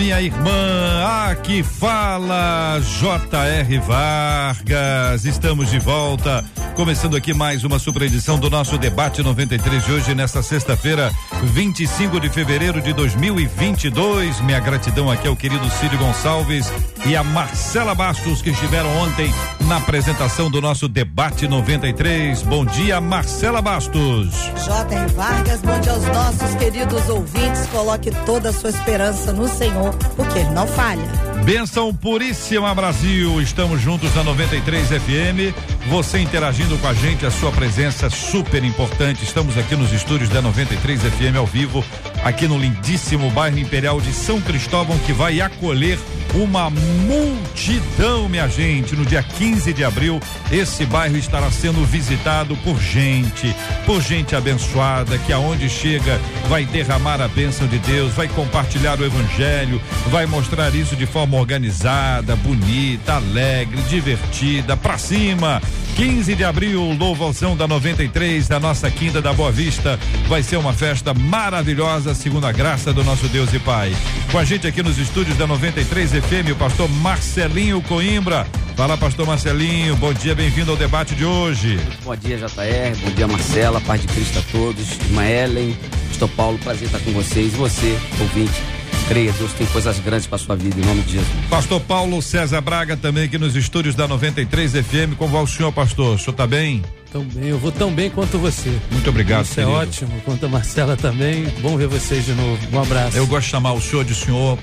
minha irmã. Aqui fala J.R. Vargas. Estamos de volta Começando aqui mais uma super edição do nosso debate 93 de hoje, nesta sexta-feira, 25 de fevereiro de 2022. Minha gratidão aqui ao querido Círio Gonçalves e a Marcela Bastos, que estiveram ontem na apresentação do nosso debate 93. Bom dia, Marcela Bastos. J.R. Vargas, bom dia aos nossos queridos ouvintes. Coloque toda a sua esperança no Senhor, porque Ele não falha. Benção puríssima Brasil, estamos juntos na 93 FM. Você interagindo com a gente, a sua presença é super importante. Estamos aqui nos estúdios da 93 FM ao vivo, aqui no lindíssimo bairro Imperial de São Cristóvão, que vai acolher uma multidão, minha gente. No dia 15 de abril, esse bairro estará sendo visitado por gente, por gente abençoada, que aonde chega vai derramar a bênção de Deus, vai compartilhar o evangelho, vai mostrar isso de forma organizada, bonita, alegre, divertida, pra cima. 15 de abril, louvação da 93, da nossa Quinta da Boa Vista. Vai ser uma festa maravilhosa, segundo a graça do nosso Deus e Pai. Com a gente aqui nos estúdios da 93 FM, o pastor Marcelinho Coimbra. Fala, pastor Marcelinho, bom dia, bem-vindo ao debate de hoje. Bom dia, JR, bom dia, Marcela, paz de Cristo a todos. Irmã Ellen, pastor Paulo, prazer estar com vocês. E você, ouvinte, creia, Deus tem coisas grandes para sua vida, em nome de Jesus. Pastor Paulo César Braga também aqui nos estúdios da 93 FM. Como vai o senhor, pastor? O senhor está bem? Tão bem, eu vou tão bem quanto você. Muito obrigado, Isso é ótimo, quanto a Marcela também. Bom ver vocês de novo. Um abraço. Eu gosto de chamar o senhor de senhor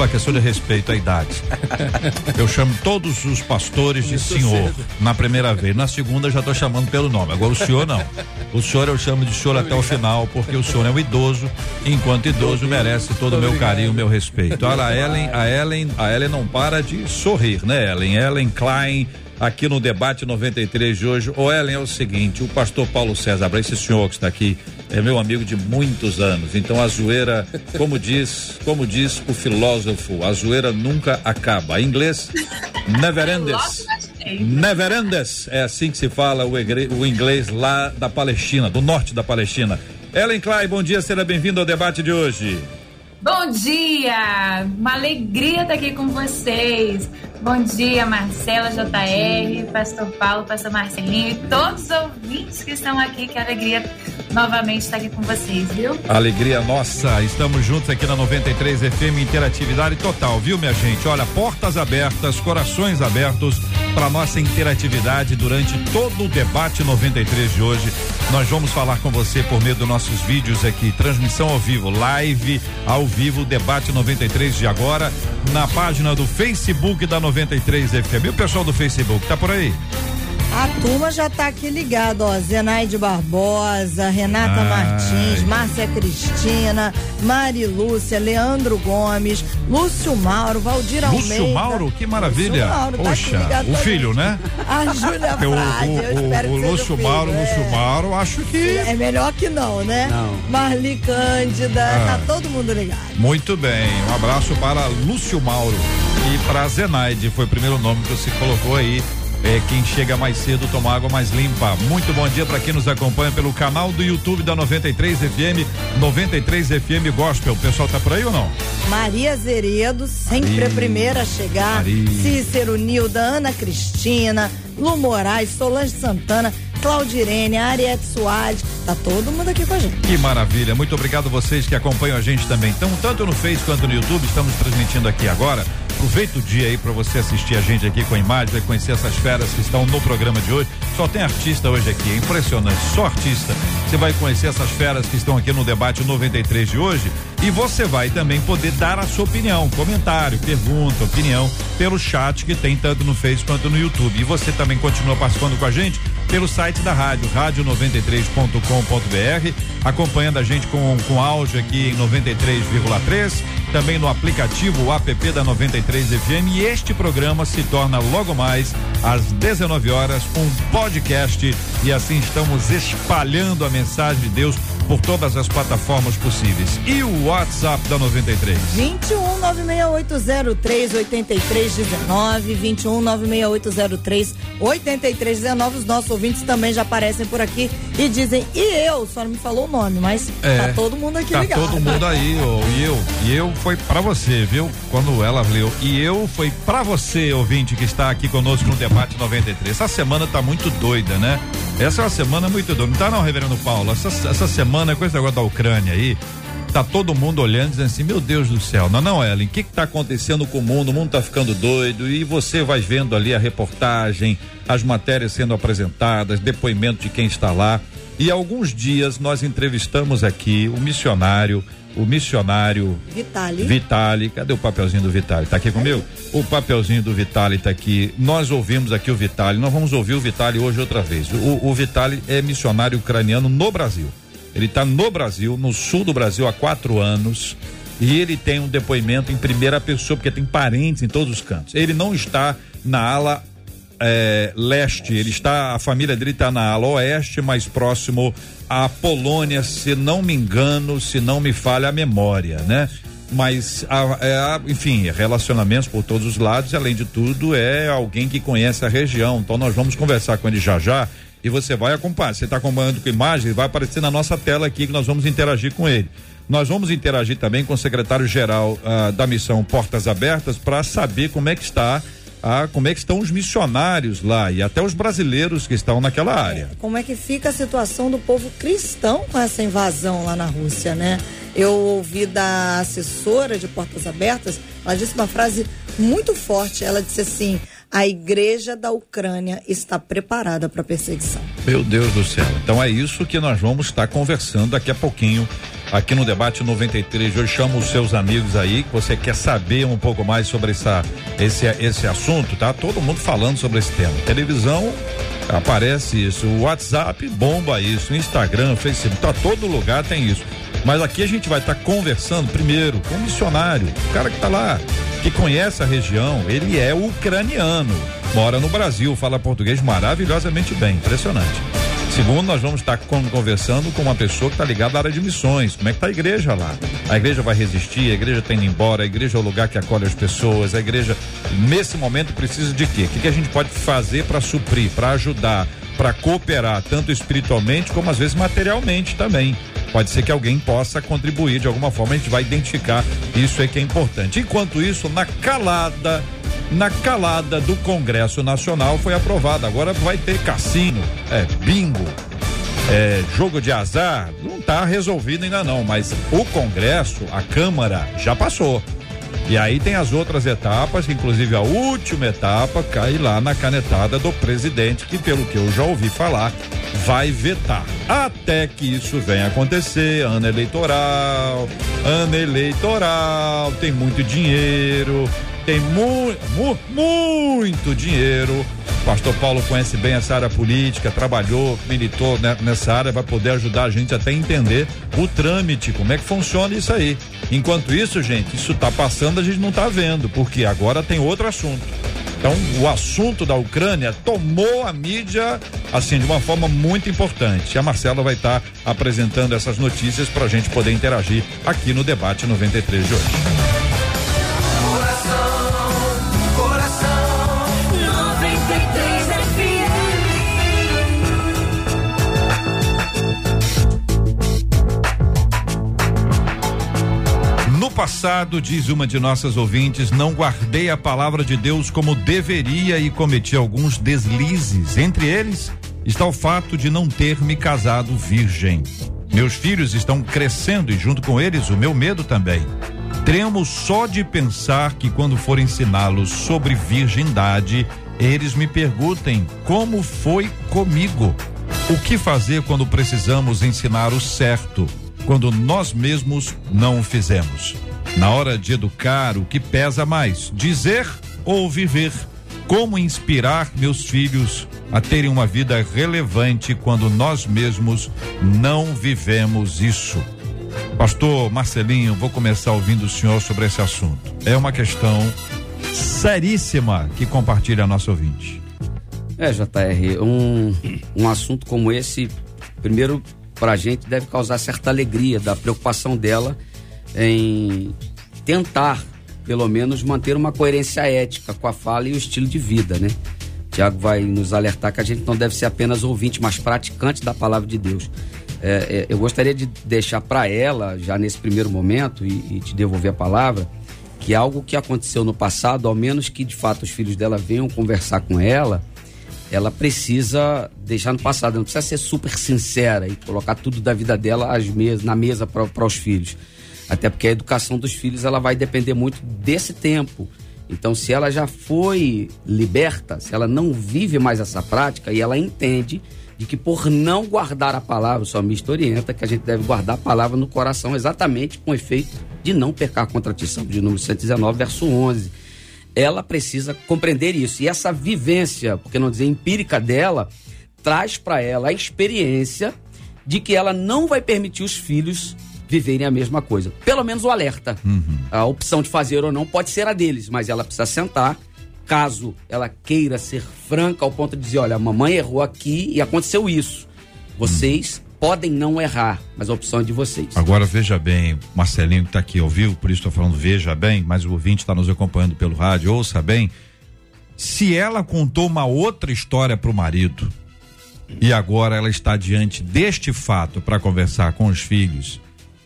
por questão de respeito à idade. eu chamo todos os pastores de senhor na primeira vez. Na segunda já estou chamando pelo nome. Agora o senhor não. O senhor eu chamo de senhor até o final, porque o senhor é um idoso, enquanto idoso merece todo o meu carinho, o meu respeito. Olha, a Ellen, a Ellen, a Ellen não para de sorrir, né, Ellen? Ellen Klein aqui no debate 93 de hoje. O Ellen é o seguinte, o pastor Paulo César, esse senhor que está aqui, é meu amigo de muitos anos. Então a zoeira, como diz, como diz o filósofo, a zoeira nunca acaba. Em inglês, never ends. Never ends. É assim que se fala o, o inglês lá da Palestina, do norte da Palestina. Ellen Clay, bom dia, seja bem-vindo ao debate de hoje. Bom dia! Uma alegria estar aqui com vocês. Bom dia, Marcela, JR, Pastor Paulo, Pastor Marcelinho e todos os ouvintes que estão aqui. Que alegria novamente estar aqui com vocês, viu? Alegria nossa. Estamos juntos aqui na 93 FM Interatividade Total, viu, minha gente? Olha, portas abertas, corações abertos para nossa interatividade durante todo o debate 93 de hoje. Nós vamos falar com você por meio dos nossos vídeos aqui, transmissão ao vivo, live ao vivo, debate 93 de agora, na página do Facebook da 93 FM. E o pessoal do Facebook, tá por aí? A turma já está aqui ligada, ó. Zenaide Barbosa, Renata ah, Martins, Márcia Cristina, Mari Lúcia, Leandro Gomes, Lúcio Mauro, Valdir Almeida. Lúcio Mauro, que maravilha. Lúcio Mauro, tá Poxa, o filho, né? A Júlia Frade, o, o, o Lúcio Mauro, é. Lúcio Mauro, acho que... É melhor que não, né? Não. Marli Cândida, ah. tá todo mundo ligado. Muito bem, um abraço para Lúcio Mauro e para Zenaide, foi o primeiro nome que você colocou aí é, quem chega mais cedo toma água mais limpa. Muito bom dia para quem nos acompanha pelo canal do YouTube da 93 FM, 93 FM Gospel. O pessoal tá por aí ou não? Maria Zeredo, sempre Maria. a primeira a chegar. Maria. Cícero Nilda, Ana Cristina, Lu Moraes, Solange Santana. Claudirene, Ariete Soares, tá todo mundo aqui com a gente. Que maravilha, muito obrigado vocês que acompanham a gente também. Então, tanto no Face quanto no YouTube, estamos transmitindo aqui agora Aproveita o dia aí para você assistir a gente aqui com a imagem, vai conhecer essas feras que estão no programa de hoje. Só tem artista hoje aqui, é impressionante, só artista. Você vai conhecer essas feras que estão aqui no debate 93 de hoje e você vai também poder dar a sua opinião, comentário, pergunta, opinião pelo chat que tem tanto no Face quanto no YouTube. E você também continua participando com a gente pelo site da rádio, rádio93.com.br, acompanhando a gente com, com áudio aqui em 93,3 também no aplicativo app da 93 FM e este programa se torna logo mais às 19 horas um podcast e assim estamos espalhando a mensagem de Deus por todas as plataformas possíveis. E o WhatsApp da 93? 21 96803 8319 21 96803 8319. Os nossos ouvintes também já aparecem por aqui e dizem, e eu? Só não me falou o nome, mas é, tá todo mundo aqui tá ligado. todo mundo aí, oh, e eu, e eu foi para você, viu? Quando ela leu, e eu foi para você, ouvinte que está aqui conosco no debate 93. Essa semana tá muito doida, né? Essa é uma semana muito doida. Não tá não, reverendo Paulo? Essa, essa semana, com esse negócio da Ucrânia aí, tá todo mundo olhando dizendo assim, meu Deus do céu, não, não, Ellen, o que que tá acontecendo com o mundo? O mundo tá ficando doido e você vai vendo ali a reportagem, as matérias sendo apresentadas, depoimento de quem está lá. E alguns dias nós entrevistamos aqui o missionário, o missionário Vitali. Vitali, cadê o papelzinho do Vitali? Tá aqui comigo? O papelzinho do Vitali tá aqui. Nós ouvimos aqui o Vitali, nós vamos ouvir o Vitali hoje outra vez. O, o Vitali é missionário ucraniano no Brasil. Ele está no Brasil, no sul do Brasil, há quatro anos. E ele tem um depoimento em primeira pessoa, porque tem parentes em todos os cantos. Ele não está na ala é, leste, ele está, a família dele está na ala oeste, mais próximo à Polônia, se não me engano, se não me falha a memória, né? Mas, a, é, a, enfim, relacionamentos por todos os lados, além de tudo, é alguém que conhece a região. Então, nós vamos conversar com ele já já e você vai acompanhar. Você está acompanhando com imagens, vai aparecer na nossa tela aqui que nós vamos interagir com ele. Nós vamos interagir também com o secretário-geral ah, da missão Portas Abertas para saber como é que está a como é que estão os missionários lá e até os brasileiros que estão naquela área. Como é que fica a situação do povo cristão com essa invasão lá na Rússia, né? Eu ouvi da assessora de Portas Abertas, ela disse uma frase muito forte. Ela disse assim: a igreja da Ucrânia está preparada para perseguição. Meu Deus do céu. Então é isso que nós vamos estar conversando daqui a pouquinho aqui no debate 93 de hoje. Chama os seus amigos aí que você quer saber um pouco mais sobre essa, esse, esse assunto, tá? Todo mundo falando sobre esse tema. Televisão aparece isso, o WhatsApp bomba isso, Instagram, Facebook, tá todo lugar tem isso. Mas aqui a gente vai estar tá conversando primeiro com o missionário, o cara que está lá, que conhece a região, ele é ucraniano, mora no Brasil, fala português maravilhosamente bem, impressionante. Segundo, nós vamos estar conversando com uma pessoa que está ligada à área de missões. Como é que está a igreja lá? A igreja vai resistir, a igreja está indo embora, a igreja é o lugar que acolhe as pessoas, a igreja, nesse momento, precisa de quê? O que, que a gente pode fazer para suprir, para ajudar, para cooperar, tanto espiritualmente como às vezes materialmente também. Pode ser que alguém possa contribuir de alguma forma, a gente vai identificar isso é que é importante. Enquanto isso, na calada, na calada do Congresso Nacional foi aprovada. Agora vai ter cassino, é bingo, é, jogo de azar. Não está resolvido ainda não, mas o Congresso, a Câmara já passou. E aí tem as outras etapas, inclusive a última etapa cai lá na canetada do presidente, que pelo que eu já ouvi falar, vai vetar. Até que isso venha acontecer, ano eleitoral, ano eleitoral, tem muito dinheiro, tem mu mu muito dinheiro. Pastor Paulo conhece bem essa área política, trabalhou, militou né, nessa área, vai poder ajudar a gente até entender o trâmite, como é que funciona isso aí. Enquanto isso, gente, isso está passando, a gente não está vendo, porque agora tem outro assunto. Então, o assunto da Ucrânia tomou a mídia assim de uma forma muito importante. A Marcela vai estar tá apresentando essas notícias para a gente poder interagir aqui no debate 93 de hoje. Passado, diz uma de nossas ouvintes, não guardei a palavra de Deus como deveria e cometi alguns deslizes. Entre eles está o fato de não ter me casado virgem. Meus filhos estão crescendo e, junto com eles, o meu medo também. Tremo só de pensar que, quando for ensiná-los sobre virgindade, eles me perguntem como foi comigo. O que fazer quando precisamos ensinar o certo, quando nós mesmos não o fizemos? Na hora de educar, o que pesa mais? Dizer ou viver? Como inspirar meus filhos a terem uma vida relevante quando nós mesmos não vivemos isso? Pastor Marcelinho, vou começar ouvindo o senhor sobre esse assunto. É uma questão seríssima que compartilha a nossa ouvinte. É, JR, um, um assunto como esse, primeiro, para a gente deve causar certa alegria da preocupação dela em tentar, pelo menos, manter uma coerência ética com a fala e o estilo de vida, né? Tiago vai nos alertar que a gente não deve ser apenas ouvinte, mas praticante da palavra de Deus. É, é, eu gostaria de deixar para ela, já nesse primeiro momento, e, e te devolver a palavra, que algo que aconteceu no passado, ao menos que de fato os filhos dela venham conversar com ela, ela precisa deixar no passado, não precisa ser super sincera e colocar tudo da vida dela mes na mesa para os filhos. Até porque a educação dos filhos ela vai depender muito desse tempo. Então, se ela já foi liberta, se ela não vive mais essa prática e ela entende de que por não guardar a palavra, o salmista orienta que a gente deve guardar a palavra no coração exatamente com o efeito de não pecar contra ti, Salmo de número 119, verso 11. Ela precisa compreender isso. E essa vivência, por que não dizer empírica dela, traz para ela a experiência de que ela não vai permitir os filhos viverem a mesma coisa. Pelo menos o alerta. Uhum. A opção de fazer ou não pode ser a deles, mas ela precisa sentar caso ela queira ser franca ao ponto de dizer, olha, a mamãe errou aqui e aconteceu isso. Vocês hum. podem não errar, mas a opção é de vocês. Agora veja bem, Marcelinho que está aqui ouviu, por isso estou falando veja bem, mas o ouvinte está nos acompanhando pelo rádio, ouça bem. Se ela contou uma outra história para o marido e agora ela está diante deste fato para conversar com os filhos,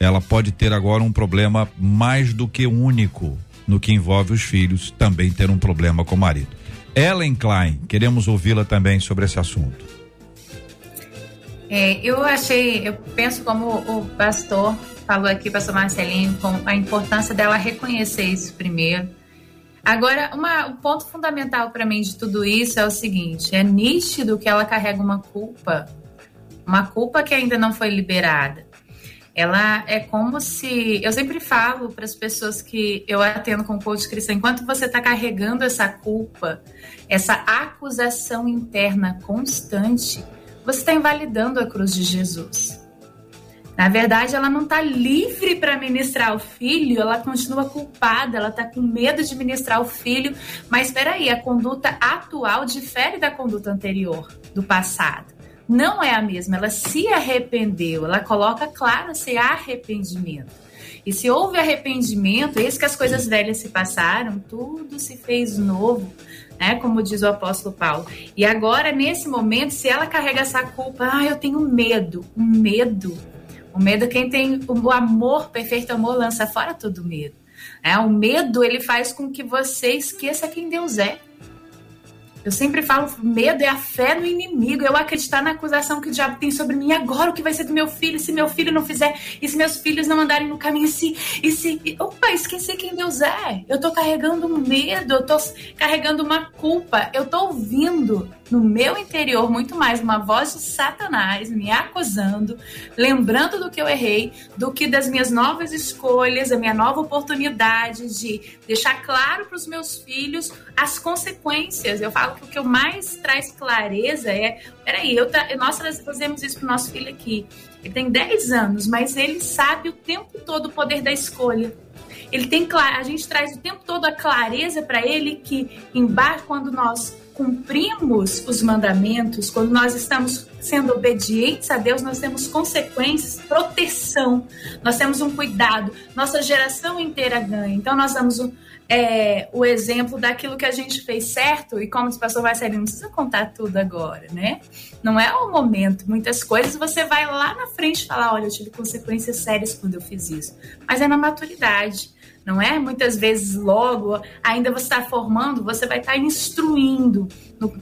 ela pode ter agora um problema mais do que único no que envolve os filhos também ter um problema com o marido. Ellen Klein, queremos ouvi-la também sobre esse assunto. É, eu achei, eu penso como o pastor falou aqui, pastor Marcelinho, com a importância dela reconhecer isso primeiro. Agora, uma, um ponto fundamental para mim de tudo isso é o seguinte: é nítido que ela carrega uma culpa, uma culpa que ainda não foi liberada ela é como se. Eu sempre falo para as pessoas que eu atendo com coach cristão: enquanto você está carregando essa culpa, essa acusação interna constante, você está invalidando a cruz de Jesus. Na verdade, ela não está livre para ministrar o filho, ela continua culpada, ela está com medo de ministrar o filho. Mas espera aí, a conduta atual difere da conduta anterior, do passado não é a mesma. Ela se arrependeu, ela coloca claro esse arrependimento. E se houve arrependimento, eis que as coisas velhas se passaram, tudo se fez novo, né? Como diz o apóstolo Paulo. E agora, nesse momento, se ela carrega essa culpa, ah, eu tenho medo, um medo. O medo, quem tem o amor, perfeito amor, lança fora todo medo. É, o medo, ele faz com que você esqueça quem Deus é. Eu sempre falo, medo é a fé no inimigo, eu acreditar na acusação que o diabo tem sobre mim. E agora o que vai ser do meu filho? Se meu filho não fizer, e se meus filhos não andarem no caminho, e se. E se opa, esqueci quem Deus é. Eu tô carregando um medo, eu tô carregando uma culpa, eu tô ouvindo no meu interior muito mais uma voz de Satanás me acusando, lembrando do que eu errei, do que das minhas novas escolhas, a minha nova oportunidade de deixar claro para os meus filhos as consequências. Eu falo que o que eu mais traz clareza é, peraí, eu nós fazemos isso para o nosso filho aqui. Ele tem 10 anos, mas ele sabe o tempo todo o poder da escolha. Ele tem a gente traz o tempo todo a clareza para ele que embaixo quando nós cumprimos os mandamentos, quando nós estamos sendo obedientes a Deus, nós temos consequências, proteção, nós temos um cuidado, nossa geração inteira ganha. Então, nós damos o, é, o exemplo daquilo que a gente fez certo, e como o pastor Marcelinho, não precisa contar tudo agora, né? Não é o momento. Muitas coisas você vai lá na frente falar: olha, eu tive consequências sérias quando eu fiz isso. Mas é na maturidade não é? Muitas vezes logo, ainda você está formando, você vai estar tá instruindo.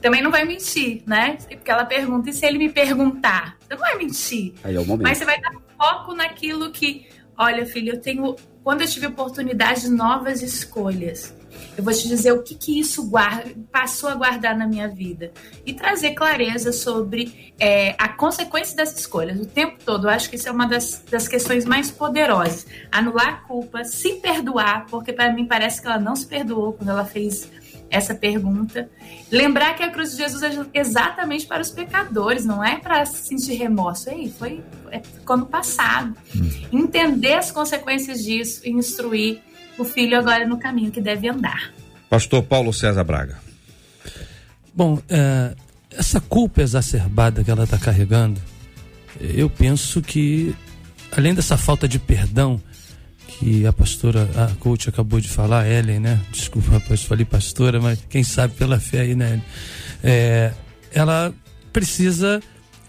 Também não vai mentir, né? Porque ela pergunta, e se ele me perguntar? Você não vai mentir. Aí é o momento. Mas você vai dar foco naquilo que, olha, filho, eu tenho. Quando eu tive oportunidade de novas escolhas, eu vou te dizer o que, que isso guarda, passou a guardar na minha vida e trazer clareza sobre é, a consequência das escolhas o tempo todo. Eu acho que isso é uma das, das questões mais poderosas. Anular a culpa, se perdoar, porque para mim parece que ela não se perdoou quando ela fez essa pergunta. Lembrar que a cruz de Jesus é exatamente para os pecadores, não é para sentir remorso. Aí foi é, ficou no passado. Hum. Entender as consequências disso e instruir o filho agora no caminho que deve andar. Pastor Paulo César Braga. Bom, é, essa culpa exacerbada que ela está carregando, eu penso que, além dessa falta de perdão que a pastora, a coach acabou de falar, Ellen, né? Desculpa, eu falei pastora, mas quem sabe pela fé aí, né? Ellen? É, ela precisa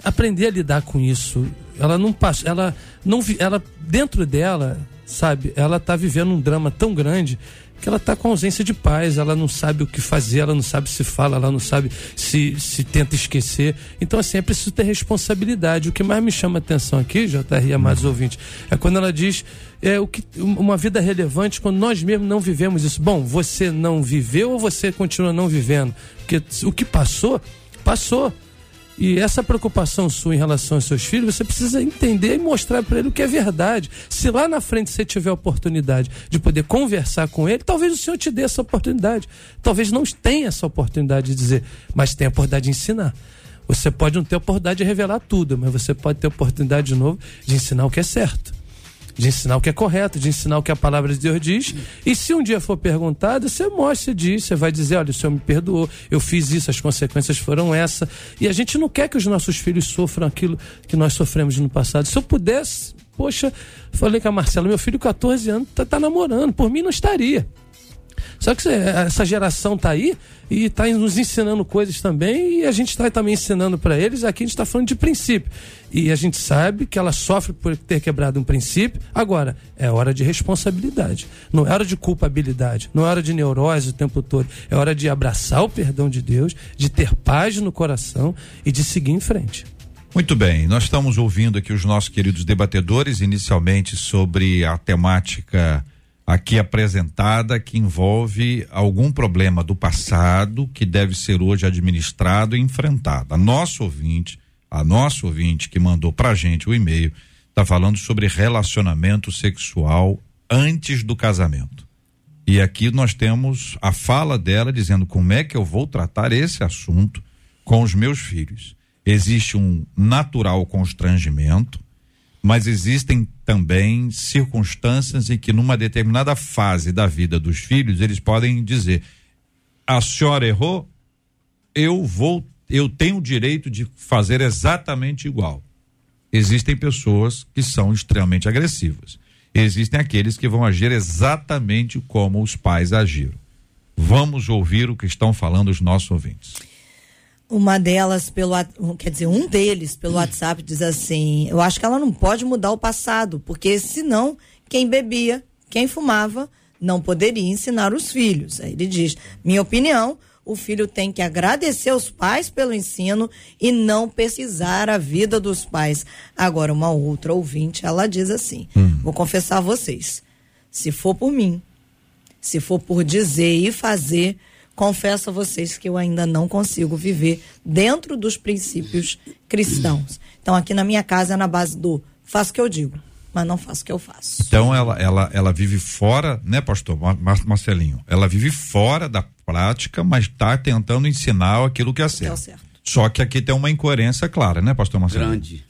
aprender a lidar com isso. Ela não passa, ela não, ela dentro dela, sabe? Ela está vivendo um drama tão grande que ela está com ausência de paz, ela não sabe o que fazer, ela não sabe se fala, ela não sabe se, se tenta esquecer. Então, assim, é preciso ter responsabilidade. O que mais me chama atenção aqui, JR amados ouvintes, é quando ela diz é, o que, uma vida relevante quando nós mesmos não vivemos isso. Bom, você não viveu ou você continua não vivendo? Porque o que passou, passou. E essa preocupação sua em relação aos seus filhos, você precisa entender e mostrar para ele o que é verdade. Se lá na frente você tiver a oportunidade de poder conversar com ele, talvez o Senhor te dê essa oportunidade. Talvez não tenha essa oportunidade de dizer, mas tem a oportunidade de ensinar. Você pode não ter a oportunidade de revelar tudo, mas você pode ter a oportunidade de novo de ensinar o que é certo de ensinar o que é correto, de ensinar o que a palavra de Deus diz. E se um dia for perguntado, você mostra, diz, você vai dizer: olha, o Senhor me perdoou, eu fiz isso, as consequências foram essa. E a gente não quer que os nossos filhos sofram aquilo que nós sofremos no passado. Se eu pudesse, poxa, falei com a Marcela, meu filho, 14 anos, tá, tá namorando, por mim não estaria. Só que essa geração tá aí e está nos ensinando coisas também e a gente está também ensinando para eles. Aqui a gente está falando de princípio. E a gente sabe que ela sofre por ter quebrado um princípio. Agora, é hora de responsabilidade. Não é hora de culpabilidade. Não é hora de neurose o tempo todo. É hora de abraçar o perdão de Deus, de ter paz no coração e de seguir em frente. Muito bem, nós estamos ouvindo aqui os nossos queridos debatedores, inicialmente sobre a temática aqui apresentada que envolve algum problema do passado que deve ser hoje administrado e enfrentado. A nossa ouvinte, a nossa ouvinte que mandou pra gente o e-mail, está falando sobre relacionamento sexual antes do casamento. E aqui nós temos a fala dela dizendo como é que eu vou tratar esse assunto com os meus filhos. Existe um natural constrangimento, mas existem também circunstâncias em que numa determinada fase da vida dos filhos eles podem dizer: a senhora errou, eu vou, eu tenho o direito de fazer exatamente igual. Existem pessoas que são extremamente agressivas. Existem aqueles que vão agir exatamente como os pais agiram. Vamos ouvir o que estão falando os nossos ouvintes. Uma delas, pelo quer dizer, um deles, pelo WhatsApp, diz assim: Eu acho que ela não pode mudar o passado, porque senão quem bebia, quem fumava, não poderia ensinar os filhos. Aí ele diz: Minha opinião, o filho tem que agradecer aos pais pelo ensino e não pesquisar a vida dos pais. Agora, uma outra ouvinte, ela diz assim: hum. Vou confessar a vocês, se for por mim, se for por dizer e fazer confesso a vocês que eu ainda não consigo viver dentro dos princípios cristãos. Então, aqui na minha casa é na base do faço o que eu digo, mas não faço o que eu faço. Então, ela, ela, ela vive fora, né, pastor Mar Marcelinho? Ela vive fora da prática, mas está tentando ensinar aquilo que é certo. É certo. Só que aqui tem uma incoerência clara, né, pastor Marcelinho? Grande,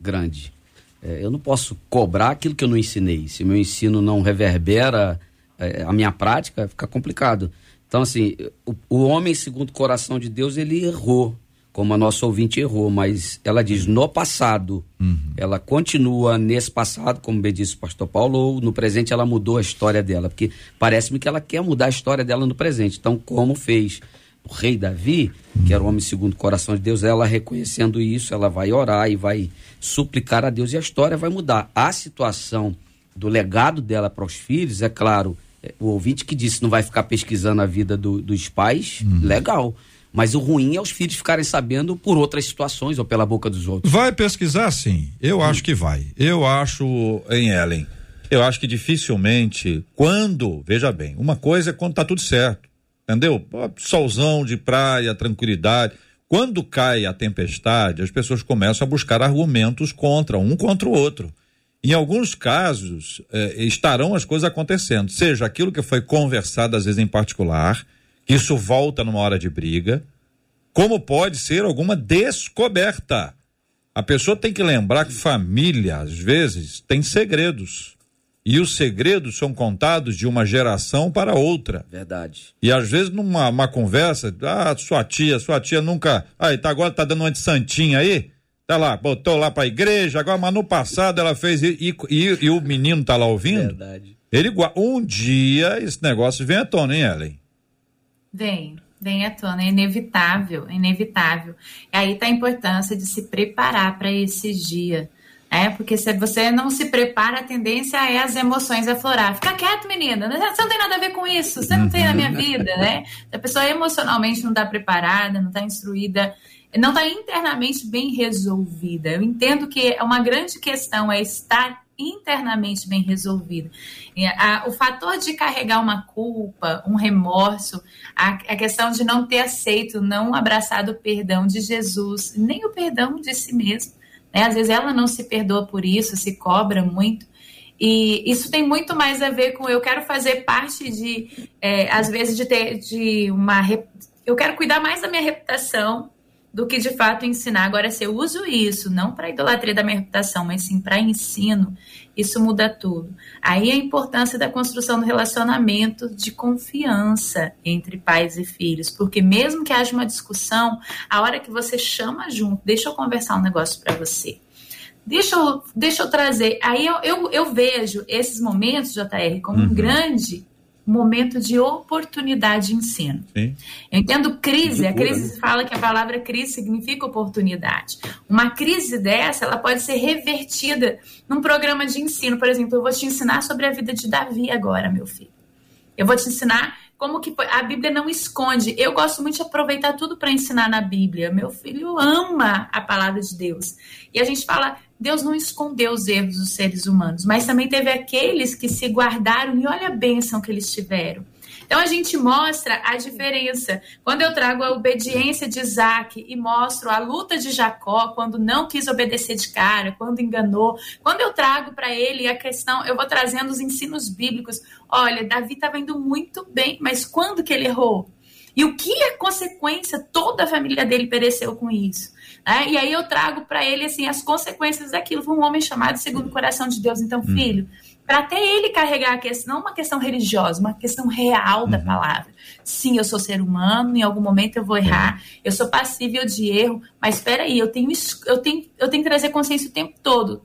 grande. É, eu não posso cobrar aquilo que eu não ensinei. Se meu ensino não reverbera é, a minha prática, fica complicado. Então, assim, o, o homem, segundo o coração de Deus, ele errou, como a nossa ouvinte errou, mas ela diz no passado. Uhum. Ela continua nesse passado, como bem disse o pastor Paulo, ou no presente ela mudou a história dela, porque parece-me que ela quer mudar a história dela no presente. Então, como fez o rei Davi, que era o homem segundo o coração de Deus, ela reconhecendo isso, ela vai orar e vai suplicar a Deus e a história vai mudar. A situação do legado dela para os filhos, é claro, o ouvinte que disse não vai ficar pesquisando a vida do, dos pais, uhum. legal. Mas o ruim é os filhos ficarem sabendo por outras situações ou pela boca dos outros. Vai pesquisar sim. Eu hum. acho que vai. Eu acho em Ellen. Eu acho que dificilmente, quando, veja bem, uma coisa é quando tá tudo certo. Entendeu? Solzão de praia, tranquilidade. Quando cai a tempestade, as pessoas começam a buscar argumentos contra, um contra o outro. Em alguns casos, eh, estarão as coisas acontecendo, seja aquilo que foi conversado, às vezes em particular, Isso volta numa hora de briga, como pode ser alguma descoberta. A pessoa tem que lembrar que família, às vezes, tem segredos. E os segredos são contados de uma geração para outra. Verdade. E às vezes numa uma conversa, ah, sua tia, sua tia nunca, aí tá agora tá dando uma de santinha aí, tá lá, botou lá pra igreja, agora, mas no passado ela fez e, e, e, e o menino tá lá ouvindo. Verdade. Ele um dia esse negócio vem à tona, hein, Ellen? Vem, vem à tona, é inevitável, é inevitável. E aí tá a importância de se preparar para esse dia. É, porque se você não se prepara, a tendência é as emoções aflorar. Fica quieto, menina. Você não tem nada a ver com isso. Você não tem na minha vida, né? A pessoa emocionalmente não está preparada, não está instruída, não está internamente bem resolvida. Eu entendo que uma grande questão é estar internamente bem resolvida. o fator de carregar uma culpa, um remorso, a, a, questão de não ter aceito, não abraçado o perdão de Jesus, nem o perdão de si mesmo. Né? Às vezes ela não se perdoa por isso, se cobra muito. E isso tem muito mais a ver com eu quero fazer parte de, é, às vezes, de ter de uma. Eu quero cuidar mais da minha reputação do que de fato ensinar. Agora, se eu uso isso, não para idolatria da minha reputação, mas sim para ensino, isso muda tudo. Aí a importância da construção do relacionamento de confiança entre pais e filhos, porque mesmo que haja uma discussão, a hora que você chama junto, deixa eu conversar um negócio para você. Deixa eu, deixa eu trazer. Aí eu, eu, eu vejo esses momentos, JR, como uhum. um grande momento de oportunidade de ensino. Sim. Eu entendo crise, a crise fala que a palavra crise significa oportunidade. Uma crise dessa, ela pode ser revertida num programa de ensino. Por exemplo, eu vou te ensinar sobre a vida de Davi agora, meu filho. Eu vou te ensinar como que. A Bíblia não esconde. Eu gosto muito de aproveitar tudo para ensinar na Bíblia. Meu filho ama a palavra de Deus. E a gente fala, Deus não escondeu os erros dos seres humanos, mas também teve aqueles que se guardaram e olha a bênção que eles tiveram. Então a gente mostra a diferença. Quando eu trago a obediência de Isaac e mostro a luta de Jacó, quando não quis obedecer de cara, quando enganou, quando eu trago para ele a questão, eu vou trazendo os ensinos bíblicos. Olha, Davi estava indo muito bem, mas quando que ele errou? E o que é consequência? Toda a família dele pereceu com isso. Né? E aí eu trago para ele assim as consequências daquilo. Foi um homem chamado segundo o coração de Deus. Então, hum. filho, para até ele carregar a questão, não uma questão religiosa, uma questão real da uhum. palavra. Sim, eu sou ser humano, em algum momento eu vou errar, eu sou passível de erro, mas espera aí, eu tenho, eu, tenho, eu tenho que trazer consciência o tempo todo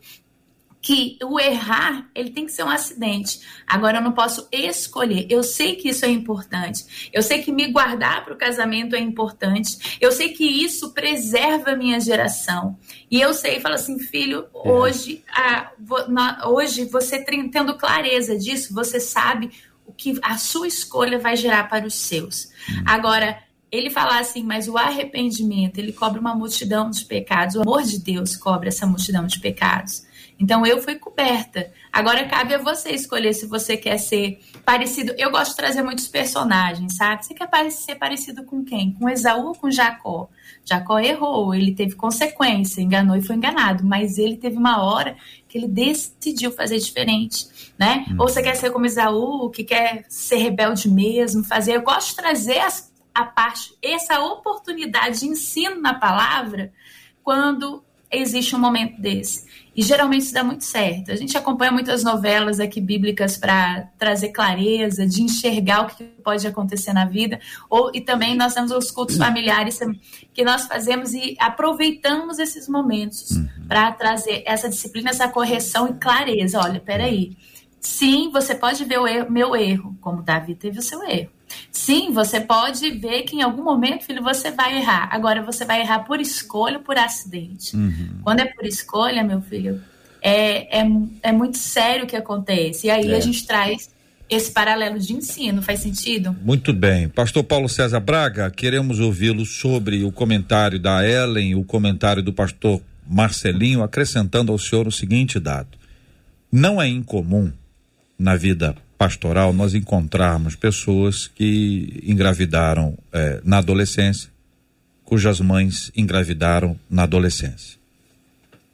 que o errar, ele tem que ser um acidente. Agora eu não posso escolher. Eu sei que isso é importante. Eu sei que me guardar para o casamento é importante. Eu sei que isso preserva a minha geração. E eu sei, falo assim, filho, é. hoje, a, na, hoje você tendo clareza disso, você sabe o que a sua escolha vai gerar para os seus. Hum. Agora, ele falar assim, mas o arrependimento, ele cobre uma multidão de pecados. O amor de Deus cobre essa multidão de pecados. Então eu fui coberta. Agora cabe a você escolher se você quer ser parecido. Eu gosto de trazer muitos personagens, sabe? Você quer ser parecido com quem? Com Esaú ou com Jacó? Jacó errou, ele teve consequência, enganou e foi enganado, mas ele teve uma hora que ele decidiu fazer diferente, né? Hum. Ou você quer ser como Esaú, que quer ser rebelde mesmo, fazer. Eu gosto de trazer as, a parte, essa oportunidade de ensino na palavra quando existe um momento desse. E geralmente isso dá muito certo. A gente acompanha muitas novelas aqui bíblicas para trazer clareza, de enxergar o que pode acontecer na vida. Ou, e também nós temos os cultos familiares que nós fazemos e aproveitamos esses momentos uhum. para trazer essa disciplina, essa correção e clareza. Olha, peraí. Sim, você pode ver o erro, meu erro, como Davi teve o seu erro. Sim, você pode ver que em algum momento, filho, você vai errar. Agora, você vai errar por escolha ou por acidente. Uhum. Quando é por escolha, meu filho, é, é, é muito sério o que acontece. E aí é. a gente traz esse paralelo de ensino. Faz sentido? Muito bem. Pastor Paulo César Braga, queremos ouvi-lo sobre o comentário da Ellen, o comentário do pastor Marcelinho, acrescentando ao senhor o seguinte dado. Não é incomum na vida pastoral nós encontrarmos pessoas que engravidaram eh, na adolescência, cujas mães engravidaram na adolescência.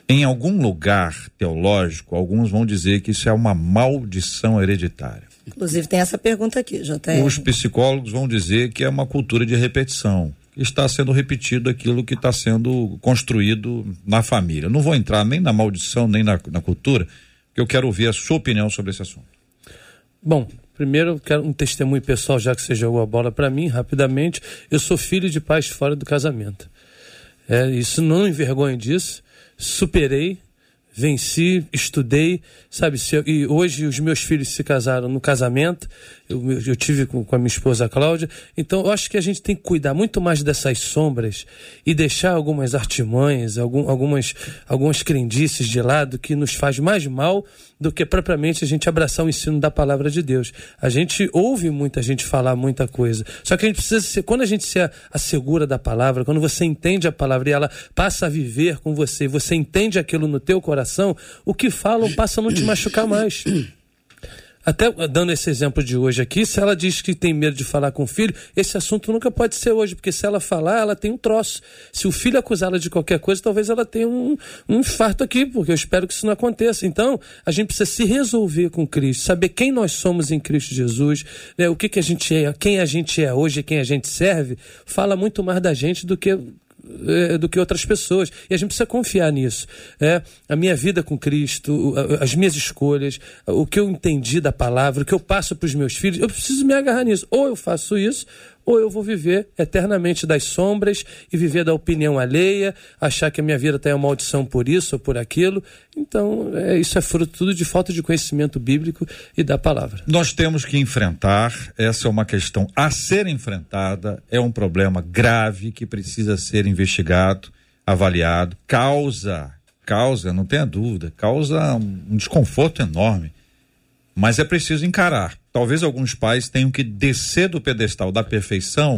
Em algum lugar teológico, alguns vão dizer que isso é uma maldição hereditária. Inclusive tem essa pergunta aqui, JR. Os psicólogos vão dizer que é uma cultura de repetição. Está sendo repetido aquilo que está sendo construído na família. Não vou entrar nem na maldição, nem na, na cultura, que eu quero ouvir a sua opinião sobre esse assunto. Bom, primeiro quero um testemunho pessoal, já que você jogou a bola para mim, rapidamente. Eu sou filho de pais fora do casamento. É, isso não envergonho disso. Superei, venci, estudei, sabe? Se, e hoje os meus filhos se casaram no casamento, eu, eu tive com, com, a minha esposa Cláudia. Então eu acho que a gente tem que cuidar muito mais dessas sombras e deixar algumas artimanhas, algum, algumas, algumas crendices de lado que nos faz mais mal do que propriamente a gente abraçar o ensino da palavra de Deus. A gente ouve muita gente falar muita coisa. Só que a gente precisa ser, quando a gente se assegura da palavra, quando você entende a palavra e ela passa a viver com você, você entende aquilo no teu coração, o que falam passa a não te machucar mais. Até dando esse exemplo de hoje aqui, se ela diz que tem medo de falar com o filho, esse assunto nunca pode ser hoje, porque se ela falar, ela tem um troço. Se o filho acusá-la de qualquer coisa, talvez ela tenha um, um infarto aqui, porque eu espero que isso não aconteça. Então, a gente precisa se resolver com Cristo, saber quem nós somos em Cristo Jesus, né, o que, que a gente é, quem a gente é hoje, quem a gente serve, fala muito mais da gente do que é, do que outras pessoas. E a gente precisa confiar nisso. É, a minha vida com Cristo, as minhas escolhas, o que eu entendi da palavra, o que eu passo para os meus filhos, eu preciso me agarrar nisso. Ou eu faço isso, ou eu vou viver eternamente das sombras e viver da opinião alheia, achar que a minha vida tem uma maldição por isso ou por aquilo. Então, é, isso é fruto tudo de falta de conhecimento bíblico e da palavra. Nós temos que enfrentar, essa é uma questão a ser enfrentada, é um problema grave que precisa ser investigado, avaliado, causa, causa, não tenha dúvida, causa um desconforto enorme mas é preciso encarar. Talvez alguns pais tenham que descer do pedestal da perfeição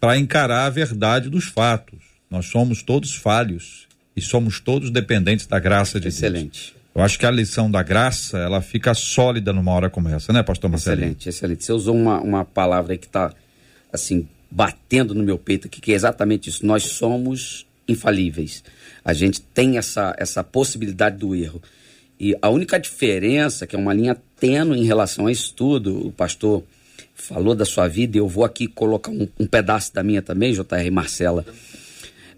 para encarar a verdade dos fatos. Nós somos todos falhos e somos todos dependentes da graça de Excelente. Deus. Excelente. Eu acho que a lição da graça, ela fica sólida numa hora como essa, né, pastor Marcelo? Excelente, excelente. Você usou uma, uma palavra que está, assim, batendo no meu peito aqui, que é exatamente isso. Nós somos infalíveis. A gente tem essa, essa possibilidade do erro. E a única diferença, que é uma linha tênue em relação a isso tudo, o pastor falou da sua vida, e eu vou aqui colocar um, um pedaço da minha também, J.R. Marcela.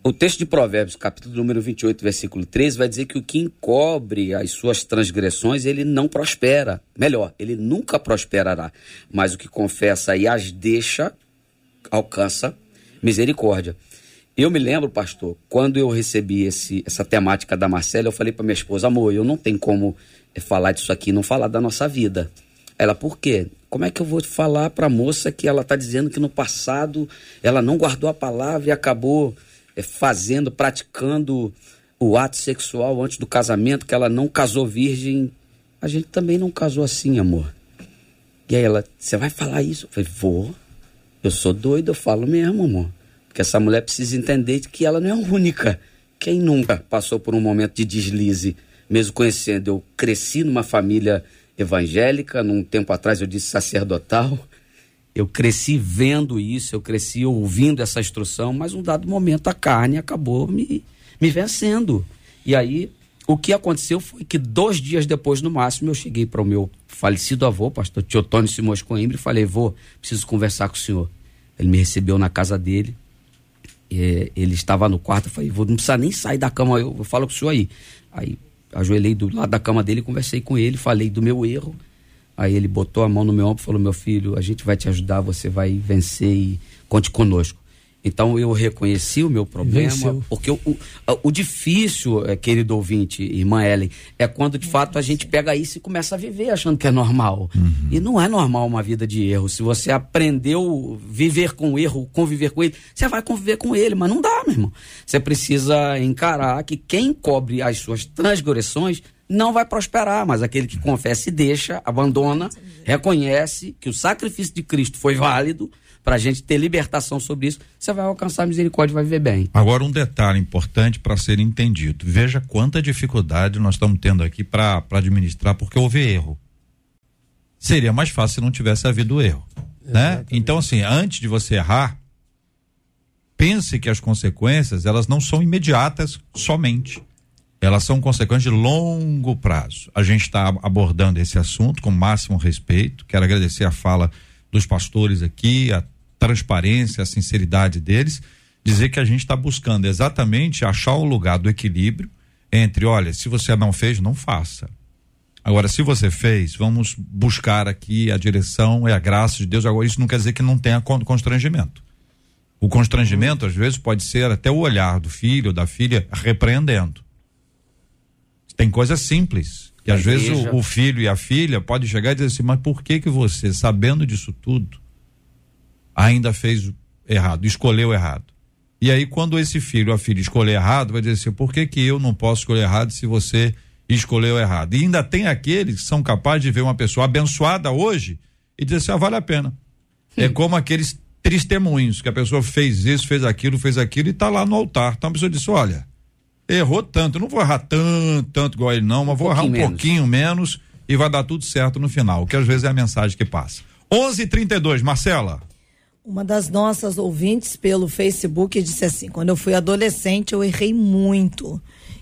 O texto de Provérbios, capítulo número 28, versículo 13, vai dizer que o que encobre as suas transgressões, ele não prospera. Melhor, ele nunca prosperará. Mas o que confessa e as deixa, alcança misericórdia. Eu me lembro, pastor, quando eu recebi esse, essa temática da Marcela, eu falei para minha esposa, amor, eu não tenho como eh, falar disso aqui, não falar da nossa vida. Ela, por quê? Como é que eu vou falar para a moça que ela está dizendo que no passado ela não guardou a palavra e acabou é, fazendo, praticando o ato sexual antes do casamento, que ela não casou virgem? A gente também não casou assim, amor. E aí ela, você vai falar isso? Eu falei, vou. Eu sou doido, eu falo mesmo, amor. Porque essa mulher precisa entender que ela não é a única. Quem nunca passou por um momento de deslize, mesmo conhecendo? Eu cresci numa família evangélica, num tempo atrás eu disse sacerdotal. Eu cresci vendo isso, eu cresci ouvindo essa instrução, mas um dado momento a carne acabou me, me vencendo. E aí, o que aconteceu foi que dois dias depois, no máximo, eu cheguei para o meu falecido avô, pastor Teotônio Simões Coimbra, e falei: Vô, preciso conversar com o senhor. Ele me recebeu na casa dele, é, ele estava no quarto, eu falei, vou, não precisa nem sair da cama, eu, eu falo com o senhor aí. Aí ajoelhei do lado da cama dele, conversei com ele, falei do meu erro. Aí ele botou a mão no meu ombro e falou: Meu filho, a gente vai te ajudar, você vai vencer e conte conosco. Então eu reconheci o meu problema, Venceu. porque o, o, o, difícil, é, querido ouvinte, irmã Ellen, é quando de fato a gente pega isso e começa a viver achando que é normal. Uhum. E não é normal uma vida de erro. Se você aprendeu viver com o erro, conviver com ele, você vai conviver com ele, mas não dá, meu irmão. Você precisa encarar que quem cobre as suas transgressões não vai prosperar, mas aquele que confessa e deixa, abandona, reconhece que o sacrifício de Cristo foi válido para a gente ter libertação sobre isso, você vai alcançar a misericórdia e vai viver bem. Agora, um detalhe importante para ser entendido: veja quanta dificuldade nós estamos tendo aqui para administrar, porque houve erro. Seria mais fácil se não tivesse havido erro. Né? Então, assim, antes de você errar, pense que as consequências elas não são imediatas somente elas são consequências de longo prazo. A gente está abordando esse assunto com máximo respeito. Quero agradecer a fala dos pastores aqui, a transparência, a sinceridade deles. Dizer que a gente está buscando exatamente achar o lugar do equilíbrio entre, olha, se você não fez, não faça. Agora, se você fez, vamos buscar aqui a direção e a graça de Deus. Agora, isso não quer dizer que não tenha constrangimento. O constrangimento, às vezes, pode ser até o olhar do filho ou da filha repreendendo. Tem coisas simples. Que às vezes o, o, filho e a filha podem chegar e dizer assim, mas por que que você, sabendo disso tudo, ainda fez errado, escolheu errado? E aí, quando esse filho ou a filha escolher errado, vai dizer assim, por que que eu não posso escolher errado se você escolheu errado? E ainda tem aqueles que são capazes de ver uma pessoa abençoada hoje e dizer assim, ah, vale a pena. É como aqueles testemunhos, que a pessoa fez isso, fez aquilo, fez aquilo e está lá no altar. Então a pessoa disse, olha, errou tanto. Não vou errar tanto, tanto igual ele, não, mas um vou errar um menos. pouquinho menos e vai dar tudo certo no final, que às vezes é a mensagem que passa. 11:32, Marcela. Uma das nossas ouvintes pelo Facebook disse assim: quando eu fui adolescente, eu errei muito.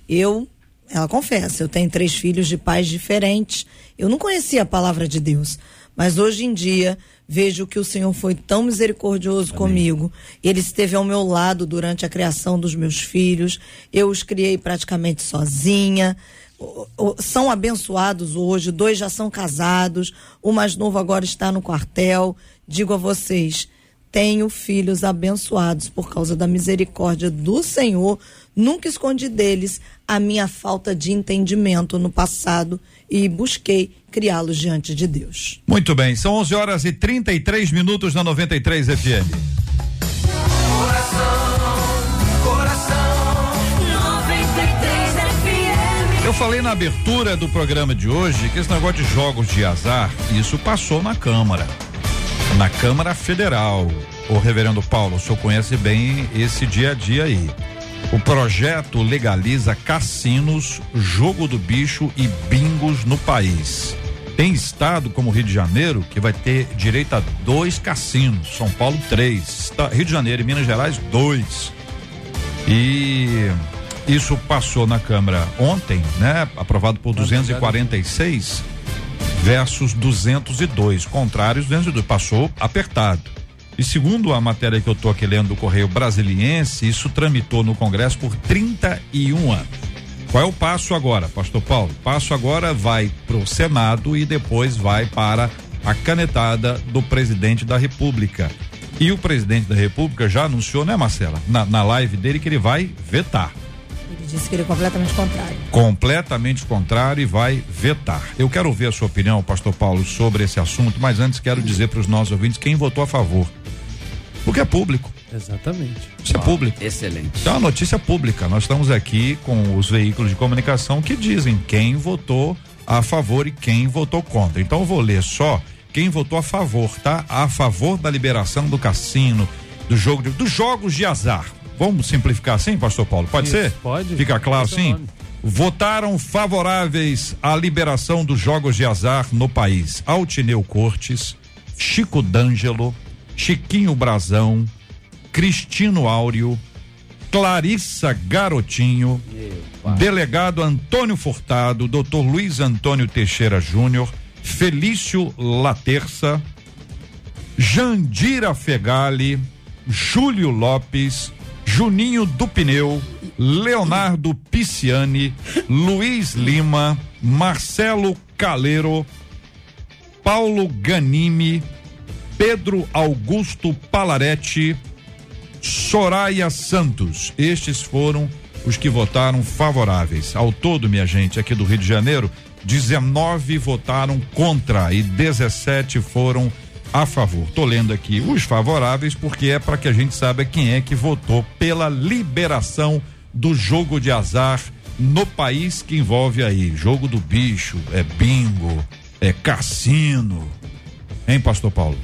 Eu, ela confessa, eu tenho três filhos de pais diferentes. Eu não conhecia a palavra de Deus. Mas hoje em dia vejo que o Senhor foi tão misericordioso Amém. comigo. Ele esteve ao meu lado durante a criação dos meus filhos. Eu os criei praticamente sozinha. São abençoados hoje, dois já são casados, o mais novo agora está no quartel. Digo a vocês, tenho filhos abençoados por causa da misericórdia do Senhor. Nunca escondi deles a minha falta de entendimento no passado e busquei criá-los diante de Deus. Muito bem, são 11 horas e 33 minutos na 93 FM. Eu falei na abertura do programa de hoje que esse negócio de jogos de azar, isso passou na Câmara. Na Câmara Federal. O reverendo Paulo, o senhor conhece bem esse dia a dia aí. O projeto legaliza cassinos, jogo do bicho e bingos no país. Tem estado como Rio de Janeiro que vai ter direito a dois cassinos, São Paulo três, Rio de Janeiro e Minas Gerais dois. E isso passou na Câmara ontem, né? Aprovado por 246 versus 202, contrários 202, passou apertado. E segundo a matéria que eu estou aqui lendo do Correio Brasiliense, isso tramitou no Congresso por 31 anos. Qual é o passo agora, Pastor Paulo? O passo agora vai para o Senado e depois vai para a canetada do presidente da República. E o presidente da República já anunciou, né, Marcela, na, na live dele que ele vai vetar. Disse que ele é completamente contrário. Completamente contrário e vai vetar. Eu quero ouvir a sua opinião, Pastor Paulo, sobre esse assunto, mas antes quero dizer para os nossos ouvintes quem votou a favor. Porque é público. Exatamente. Isso é público. Excelente. Então é uma notícia pública. Nós estamos aqui com os veículos de comunicação que dizem quem votou a favor e quem votou contra. Então eu vou ler só quem votou a favor, tá? A favor da liberação do cassino, do jogo de, dos jogos de azar. Vamos simplificar assim, pastor Paulo? Pode Isso, ser? Pode. Fica claro assim? Votaram favoráveis à liberação dos jogos de azar no país. Altineu Cortes, Chico D'Angelo, Chiquinho Brazão, Cristino Áureo, Clarissa Garotinho, delegado Antônio Furtado, doutor Luiz Antônio Teixeira Júnior, Felício Laterça, Jandira Fegali, Júlio Lopes, Juninho do Pneu, Leonardo Pisciani, Luiz Lima, Marcelo Caleiro, Paulo Ganimi, Pedro Augusto Palaretti, Soraya Santos. Estes foram os que votaram favoráveis. Ao todo, minha gente, aqui do Rio de Janeiro, 19 votaram contra e 17 foram a favor. Tô lendo aqui os favoráveis porque é para que a gente saiba quem é que votou pela liberação do jogo de azar no país que envolve aí jogo do bicho, é bingo, é cassino. Hein, pastor Paulo?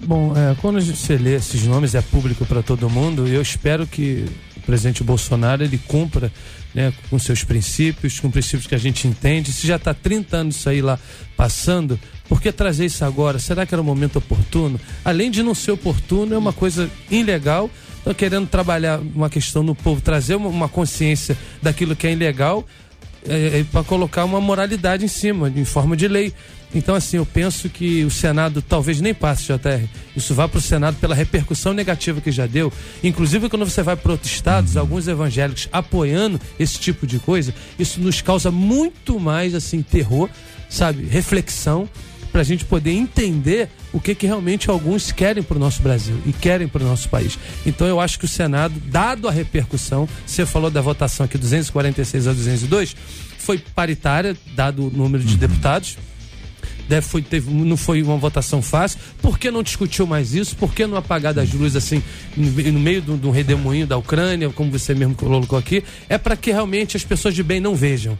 Bom, é, quando você lê esses nomes, é público para todo mundo, eu espero que o presidente Bolsonaro ele cumpra né, com seus princípios, com princípios que a gente entende. Se já está 30 anos isso aí lá passando, por que trazer isso agora? Será que era o momento oportuno? Além de não ser oportuno, é uma coisa ilegal, estão querendo trabalhar uma questão no povo, trazer uma, uma consciência daquilo que é ilegal é, é, para colocar uma moralidade em cima, em forma de lei. Então, assim, eu penso que o Senado talvez nem passe, JR. Isso vá para o Senado pela repercussão negativa que já deu. Inclusive, quando você vai para outros estados, alguns evangélicos apoiando esse tipo de coisa, isso nos causa muito mais, assim, terror, sabe? Reflexão, para a gente poder entender o que, que realmente alguns querem para o nosso Brasil e querem para o nosso país. Então, eu acho que o Senado, dado a repercussão, você falou da votação aqui 246 a 202, foi paritária, dado o número de deputados deve, foi, teve, não foi uma votação fácil. Por que não discutiu mais isso? Por que não apagar das luzes assim, no, meio do, do redemoinho da Ucrânia, como você mesmo colocou aqui? É para que realmente as pessoas de bem não vejam.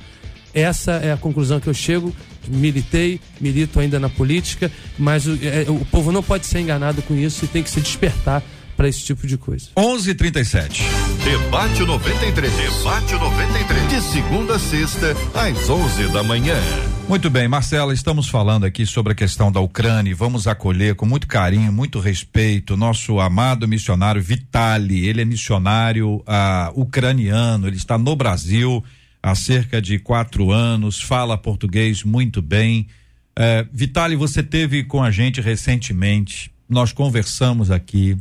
Essa é a conclusão que eu chego. Militei, milito ainda na política, mas o, é, o povo não pode ser enganado com isso e tem que se despertar para esse tipo de coisa. 11:37. Debate 93. Debate 93. De segunda a sexta às 11 da manhã. Muito bem, Marcela, estamos falando aqui sobre a questão da Ucrânia. Vamos acolher com muito carinho, muito respeito nosso amado missionário Vitali. Ele é missionário uh, ucraniano. Ele está no Brasil há cerca de quatro anos. Fala português muito bem. Uh, Vitali, você teve com a gente recentemente. Nós conversamos aqui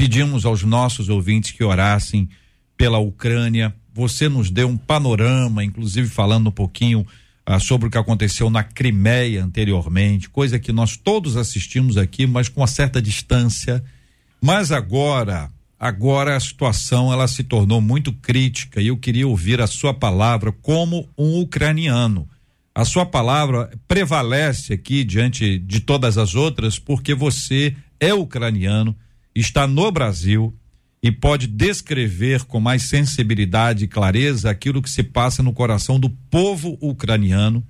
pedimos aos nossos ouvintes que orassem pela Ucrânia. Você nos deu um panorama, inclusive falando um pouquinho ah, sobre o que aconteceu na Crimeia anteriormente, coisa que nós todos assistimos aqui, mas com uma certa distância. Mas agora, agora a situação ela se tornou muito crítica e eu queria ouvir a sua palavra como um ucraniano. A sua palavra prevalece aqui diante de todas as outras porque você é ucraniano está no Brasil e pode descrever com mais sensibilidade e clareza aquilo que se passa no coração do povo ucraniano.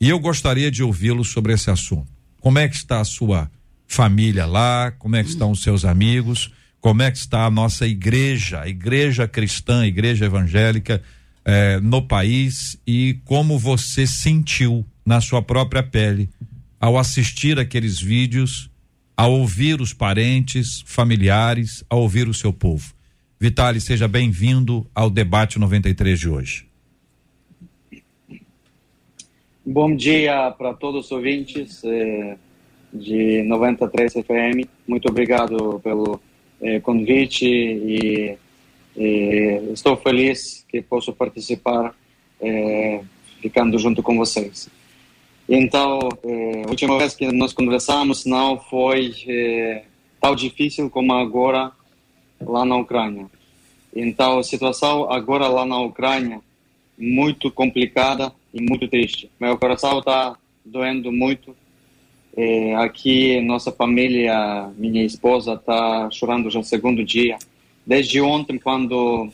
E eu gostaria de ouvi-lo sobre esse assunto. Como é que está a sua família lá? Como é que estão os seus amigos? Como é que está a nossa igreja, a igreja cristã, a igreja evangélica eh, no país? E como você sentiu na sua própria pele ao assistir aqueles vídeos a ouvir os parentes, familiares, a ouvir o seu povo. Vitali, seja bem-vindo ao debate 93 de hoje. Bom dia para todos os ouvintes eh, de 93 FM. Muito obrigado pelo eh, convite e, e, estou feliz que posso participar eh, ficando junto com vocês. Então, é, a última vez que nós conversamos não foi é, tão difícil como agora lá na Ucrânia. Então, a situação agora lá na Ucrânia muito complicada e muito triste. Meu coração está doendo muito. É, aqui, nossa família, minha esposa está chorando já o segundo dia. Desde ontem, quando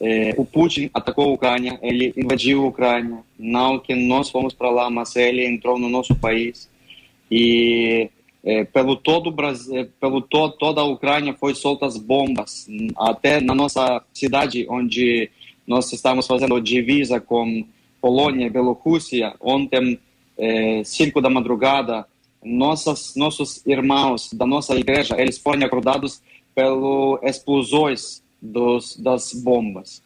é, o Putin atacou a Ucrânia, ele invadiu a Ucrânia, não que nós fomos para lá, mas ele entrou no nosso país. E é, pelo todo Brasil, é, pelo to, toda a Ucrânia foi soltas bombas, até na nossa cidade onde nós estamos fazendo divisa com Polônia Bielorrússia, ontem, é, cinco da madrugada, nossas, nossos irmãos da nossa igreja, eles foram acordados pelas explosões dos, das bombas.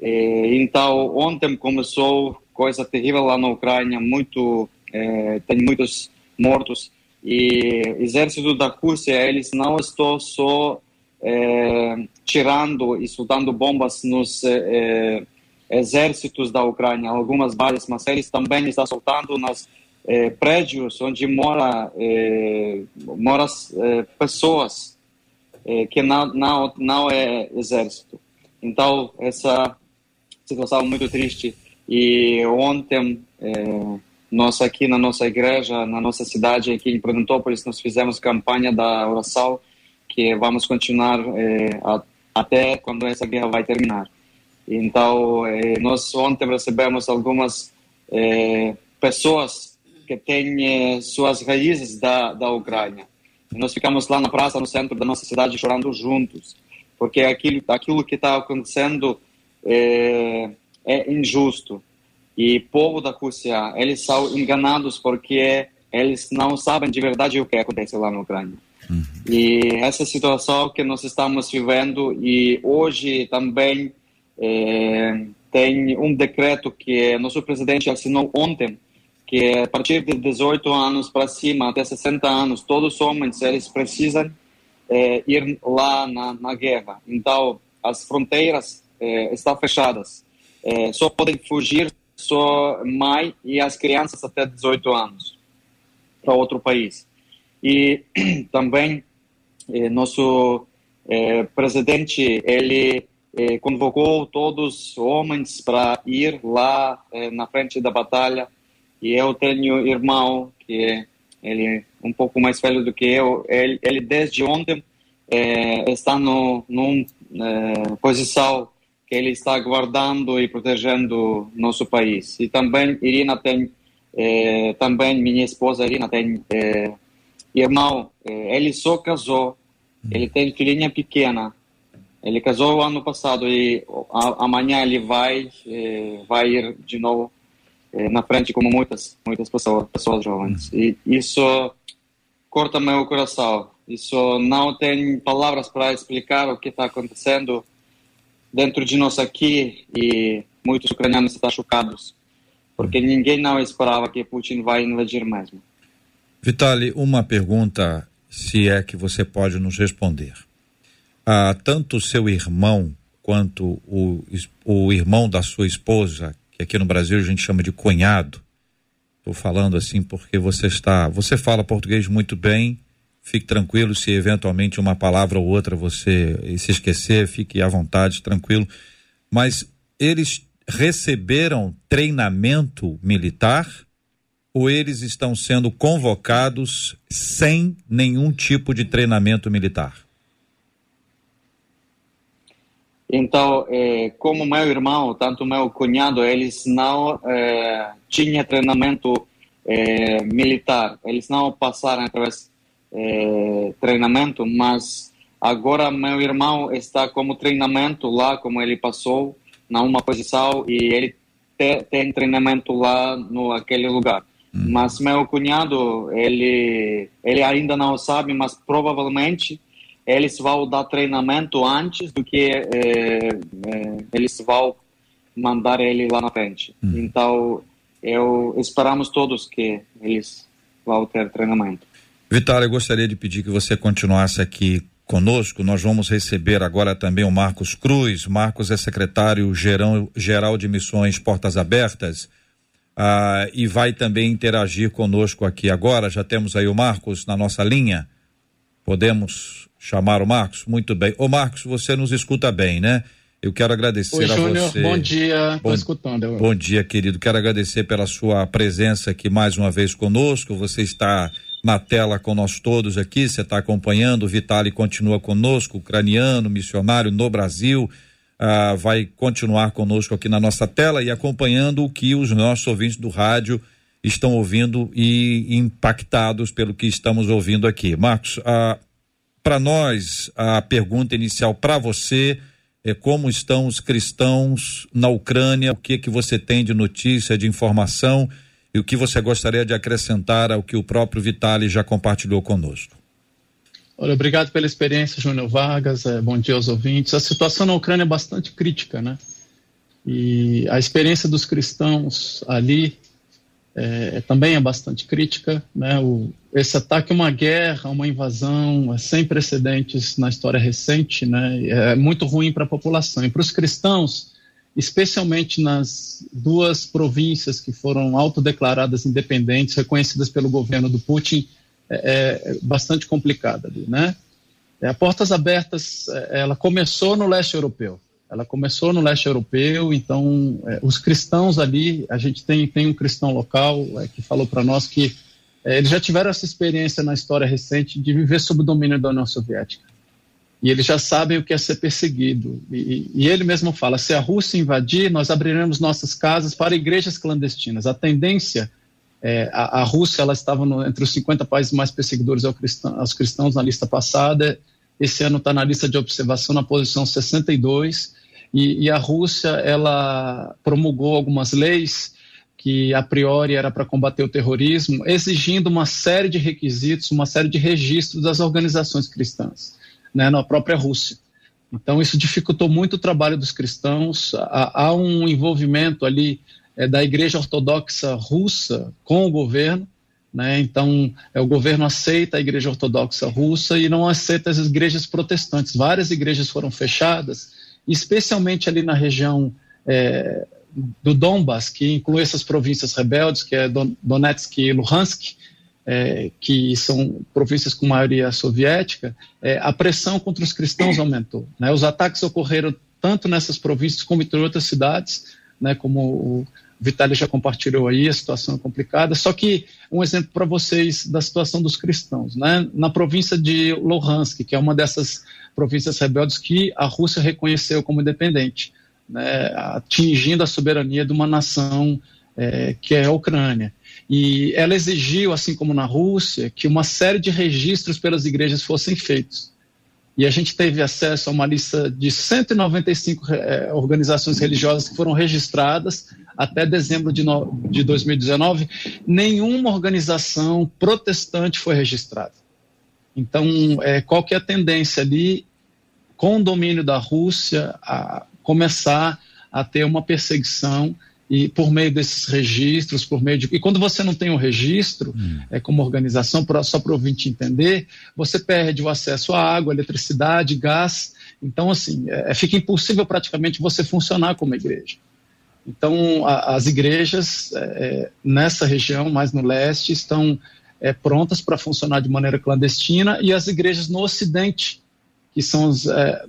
É, então, ontem começou coisa terrível lá na Ucrânia, muito, é, tem muitos mortos. E exército da Rússia, eles não estão só é, tirando e soltando bombas nos é, exércitos da Ucrânia, algumas bases, mas eles também estão soltando nos é, prédios onde mora, mora pessoas é, que não, não, não é exército. Então, essa situação é muito triste. E ontem, é, nós aqui na nossa igreja, na nossa cidade, aqui em Prudentópolis, nós fizemos campanha da oração, que vamos continuar a, até quando essa guerra vai terminar. Então, nós ontem recebemos algumas pessoas que têm suas raízes da, da Ucrânia. Nós ficamos lá na praça, no centro da nossa cidade, chorando juntos, porque aquilo, aquilo que está acontecendo é, é injusto. E povo da Rússia, eles são enganados porque eles não sabem de verdade o que acontece lá na Ucrânia. Uhum. E essa situação que nós estamos vivendo e hoje também é, tem um decreto que nosso presidente assinou ontem, que a partir de 18 anos para cima, até 60 anos, todos os homens eles precisam é, ir lá na, na, guerra. Então, as fronteiras é, estão fechadas. É, só podem fugir só mãe e as crianças até 18 anos para outro país. E também nosso presidente ele convocou todos os homens para ir lá na frente da batalha. E eu tenho irmão que ele é um pouco mais velho do que eu. Ele, ele desde ontem eh, está no numa eh, posição que ele está guardando e protegendo nosso país. E também Irina tem também minha esposa Irina tem irmão, eh, ele só casou, ele tem filhinha pequena. Ele casou ano passado e amanhã ele vai vai ir de novo na frente como muitas muitas pessoas pessoas jovens. E isso corta meu coração. Isso não tem palavras para explicar o que está acontecendo dentro de nós aqui e muitos ucranianos estão chocados porque ninguém não esperava que Putin vai invadir mesmo. Vitali, uma pergunta, se é que você pode nos responder. Ah, tanto seu irmão quanto o, o irmão da sua esposa, aqui no Brasil a gente chama de cunhado, estou falando assim porque você está, você fala português muito bem, fique tranquilo se eventualmente uma palavra ou outra você se esquecer, fique à vontade, tranquilo. Mas eles receberam treinamento militar ou eles estão sendo convocados sem nenhum tipo de treinamento militar? Então, é, como meu irmão, tanto meu cunhado, eles não é, tinham treinamento é, militar, eles não passaram através é, treinamento, mas agora meu irmão está como treinamento lá, como ele passou na uma posição e ele te, tem treinamento lá no aquele lugar. Hum. Mas meu cunhado, ele, ele ainda não sabe, mas provavelmente eles vão dar treinamento antes do que é, é, eles vão mandar ele lá na frente. Hum. Então, eu esperamos todos que eles vão ter treinamento. Vitória, eu gostaria de pedir que você continuasse aqui conosco. Nós vamos receber agora também o Marcos Cruz. Marcos é secretário geral, geral de missões Portas Abertas ah, e vai também interagir conosco aqui agora. Já temos aí o Marcos na nossa linha. Podemos chamar o Marcos? Muito bem. Ô Marcos, você nos escuta bem, né? Eu quero agradecer Oi, a Júnior, você. Bom dia, estou escutando. Bom dia, querido. Quero agradecer pela sua presença aqui mais uma vez conosco. Você está na tela com nós todos aqui, você está acompanhando. O Vitali continua conosco, ucraniano, missionário no Brasil ah, vai continuar conosco aqui na nossa tela e acompanhando o que os nossos ouvintes do rádio estão ouvindo e impactados pelo que estamos ouvindo aqui. Marcos, ah, para nós, a pergunta inicial para você é como estão os cristãos na Ucrânia, o que que você tem de notícia, de informação e o que você gostaria de acrescentar ao que o próprio Vitali já compartilhou conosco. Olha, obrigado pela experiência, Júnior Vargas. É, bom dia aos ouvintes. A situação na Ucrânia é bastante crítica, né? E a experiência dos cristãos ali é, também é bastante crítica, né? O, esse ataque é uma guerra, uma invasão é sem precedentes na história recente, né? É muito ruim para a população e para os cristãos, especialmente nas duas províncias que foram autodeclaradas independentes, reconhecidas pelo governo do Putin é, é bastante complicada ali, né? É, a Portas Abertas, é, ela começou no leste europeu. Ela começou no leste europeu, então é, os cristãos ali, a gente tem, tem um cristão local é, que falou para nós que eles já tiveram essa experiência na história recente de viver sob o domínio da União Soviética. E eles já sabem o que é ser perseguido. E, e ele mesmo fala: se a Rússia invadir, nós abriremos nossas casas para igrejas clandestinas. A tendência é, a, a, Rússia ela estava no, entre os 50 países mais perseguidores aos cristãos na lista passada. Esse ano está na lista de observação na posição 62. E, e a Rússia ela promulgou algumas leis que a priori era para combater o terrorismo, exigindo uma série de requisitos, uma série de registros das organizações cristãs, né, na própria Rússia. Então, isso dificultou muito o trabalho dos cristãos. Há, há um envolvimento ali é, da Igreja Ortodoxa Russa com o governo. Né? Então, é, o governo aceita a Igreja Ortodoxa Russa e não aceita as igrejas protestantes. Várias igrejas foram fechadas, especialmente ali na região é, do Donbas, que inclui essas províncias rebeldes, que é Donetsk e Luhansk, é, que são províncias com maioria soviética, é, a pressão contra os cristãos aumentou. Né? Os ataques ocorreram tanto nessas províncias como em outras cidades, né, como o Vitaly já compartilhou aí, a situação é complicada. Só que um exemplo para vocês da situação dos cristãos. Né? Na província de Luhansk, que é uma dessas províncias rebeldes que a Rússia reconheceu como independente, né, atingindo a soberania de uma nação é, que é a Ucrânia. E ela exigiu, assim como na Rússia, que uma série de registros pelas igrejas fossem feitos. E a gente teve acesso a uma lista de 195 eh, organizações religiosas que foram registradas até dezembro de, no, de 2019. Nenhuma organização protestante foi registrada. Então, é, qual que é a tendência ali, com o domínio da Rússia, a começar a ter uma perseguição e por meio desses registros, por meio de. E quando você não tem o um registro, hum. é, como organização, só para o ouvinte entender, você perde o acesso à água, eletricidade, gás. Então, assim, é, é, fica impossível praticamente você funcionar como igreja. Então, a, as igrejas é, é nessa região, mais no leste, estão é, prontas para funcionar de maneira clandestina, e as igrejas no ocidente, que são os, é,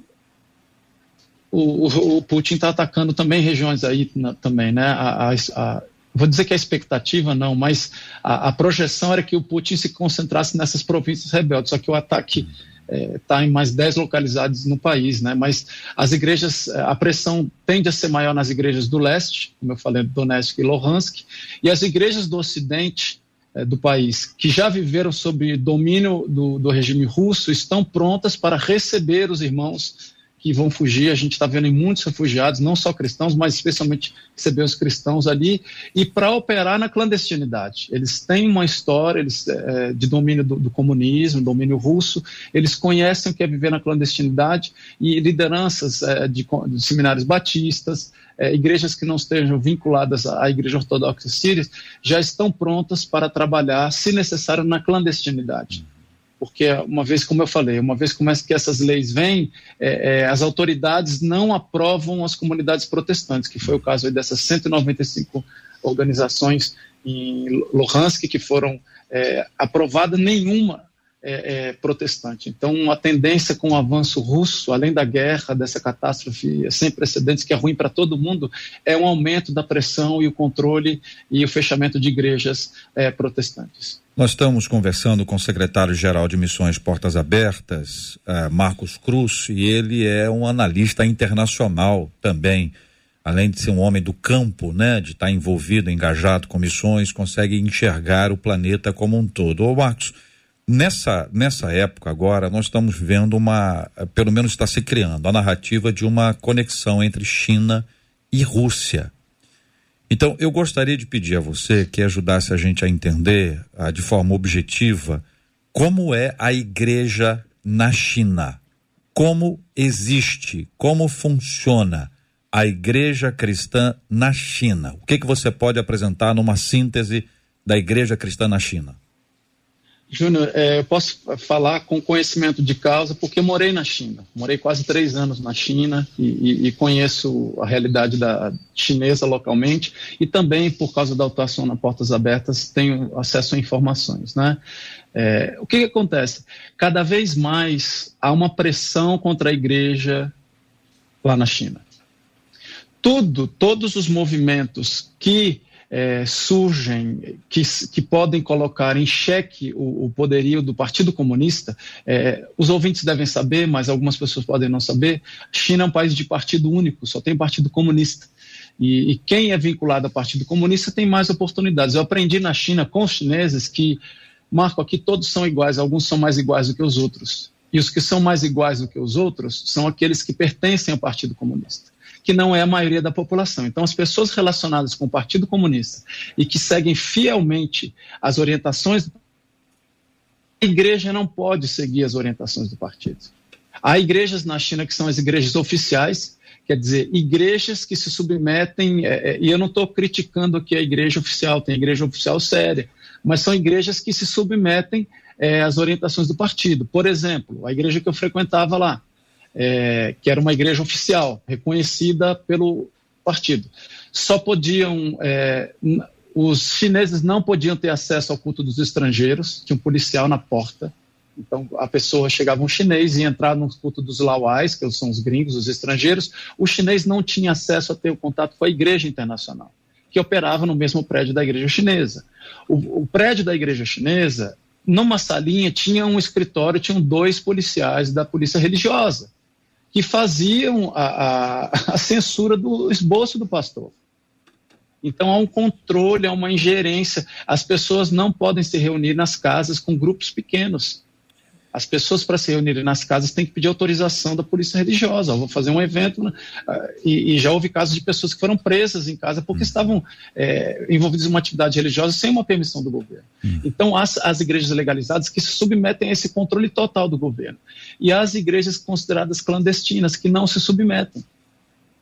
o, o Putin está atacando também regiões aí na, também, né? A, a, a, vou dizer que a expectativa não, mas a, projeção era que o Putin se concentrasse nessas províncias rebeldes, só que o ataque está é, em mais 10 localidades no país, né? Mas as igrejas, é, a pressão tende a ser maior nas igrejas do leste, como eu falei, Donetsk e Luhansk, e as igrejas do ocidente é, do país, que já viveram sob domínio do, do regime russo, estão prontas para receber os irmãos que vão fugir. A gente está vendo muitos refugiados, não só cristãos, mas especialmente receber os cristãos ali, e para operar na clandestinidade. Eles têm uma história eles, é, de domínio do, do, comunismo, domínio russo, eles conhecem o que é viver na clandestinidade e lideranças é, de, de, seminários batistas, é, igrejas que não estejam vinculadas à Igreja Ortodoxa Síria, já estão prontas para trabalhar, se necessário, na clandestinidade porque uma vez, como eu falei, uma vez que essas leis vêm, é, é, as autoridades não aprovam as comunidades protestantes, que foi o caso dessas 195 organizações em Luhansk que foram é, aprovadas, nenhuma é, é, protestante. Então, a tendência com o avanço russo, além da guerra, dessa catástrofe sem precedentes, que é ruim para todo mundo, é um aumento da pressão e o controle e o fechamento de igrejas é, protestantes. Nós estamos conversando com o secretário-geral de Missões Portas Abertas, uh, Marcos Cruz, e ele é um analista internacional também. Além de ser um homem do campo, né, de estar envolvido, engajado com missões, consegue enxergar o planeta como um todo. Ô Marcos, nessa, nessa época agora, nós estamos vendo uma, pelo menos está se criando, a narrativa de uma conexão entre China e Rússia. Então, eu gostaria de pedir a você que ajudasse a gente a entender ah, de forma objetiva como é a igreja na China. Como existe, como funciona a igreja cristã na China. O que, que você pode apresentar numa síntese da igreja cristã na China? Júnior, é, eu posso falar com conhecimento de causa porque morei na China. Morei quase três anos na China e, e, e, conheço a realidade da chinesa localmente e também, por causa da atuação na Portas Abertas, tenho acesso a informações. Né? É, o que, que acontece? Cada vez mais há uma pressão contra a igreja lá na China. Tudo, todos os movimentos que é, surgem, que, que podem colocar em xeque o, o poderio do Partido Comunista, é, os ouvintes devem saber, mas algumas pessoas podem não saber, China é um país de partido único, só tem partido comunista. E, e, quem é vinculado ao Partido Comunista tem mais oportunidades. Eu aprendi na China com os chineses que, Marco, aqui todos são iguais, alguns são mais iguais do que os outros. E os que são mais iguais do que os outros são aqueles que pertencem ao Partido Comunista que não é a maioria da população. Então, as pessoas relacionadas com o Partido Comunista e que seguem fielmente as orientações, a igreja não pode seguir as orientações do partido. Há igrejas na China que são as igrejas oficiais, quer dizer, igrejas que se submetem, é, é, e eu não estou criticando aqui a igreja oficial, tem igreja oficial séria, mas são igrejas que se submetem é, às orientações do partido. Por exemplo, a igreja que eu frequentava lá, é, que era uma igreja oficial, reconhecida pelo partido. Só podiam, é, os chineses não podiam ter acesso ao culto dos estrangeiros, tinha um policial na porta. Então, a pessoa chegava um chinês e entrava no culto dos lauais, que são os gringos, os estrangeiros. O chinês não tinha acesso a ter o contato com a igreja internacional, que operava no mesmo prédio da igreja chinesa. O, o prédio da igreja chinesa, numa salinha, tinha um escritório, tinham dois policiais da polícia religiosa que faziam a, a, a censura do esboço do pastor. Então há um controle, há uma ingerência. As pessoas não podem se reunir nas casas com grupos pequenos. As pessoas, para se reunirem nas casas, têm que pedir autorização da polícia religiosa. Eu vou fazer um evento, né? e, e, já houve casos de pessoas que foram presas em casa porque hum. estavam é, envolvidas em uma atividade religiosa sem uma permissão do governo. Hum. Então, as, as igrejas legalizadas que se submetem a esse controle total do governo. E as igrejas consideradas clandestinas, que não se submetem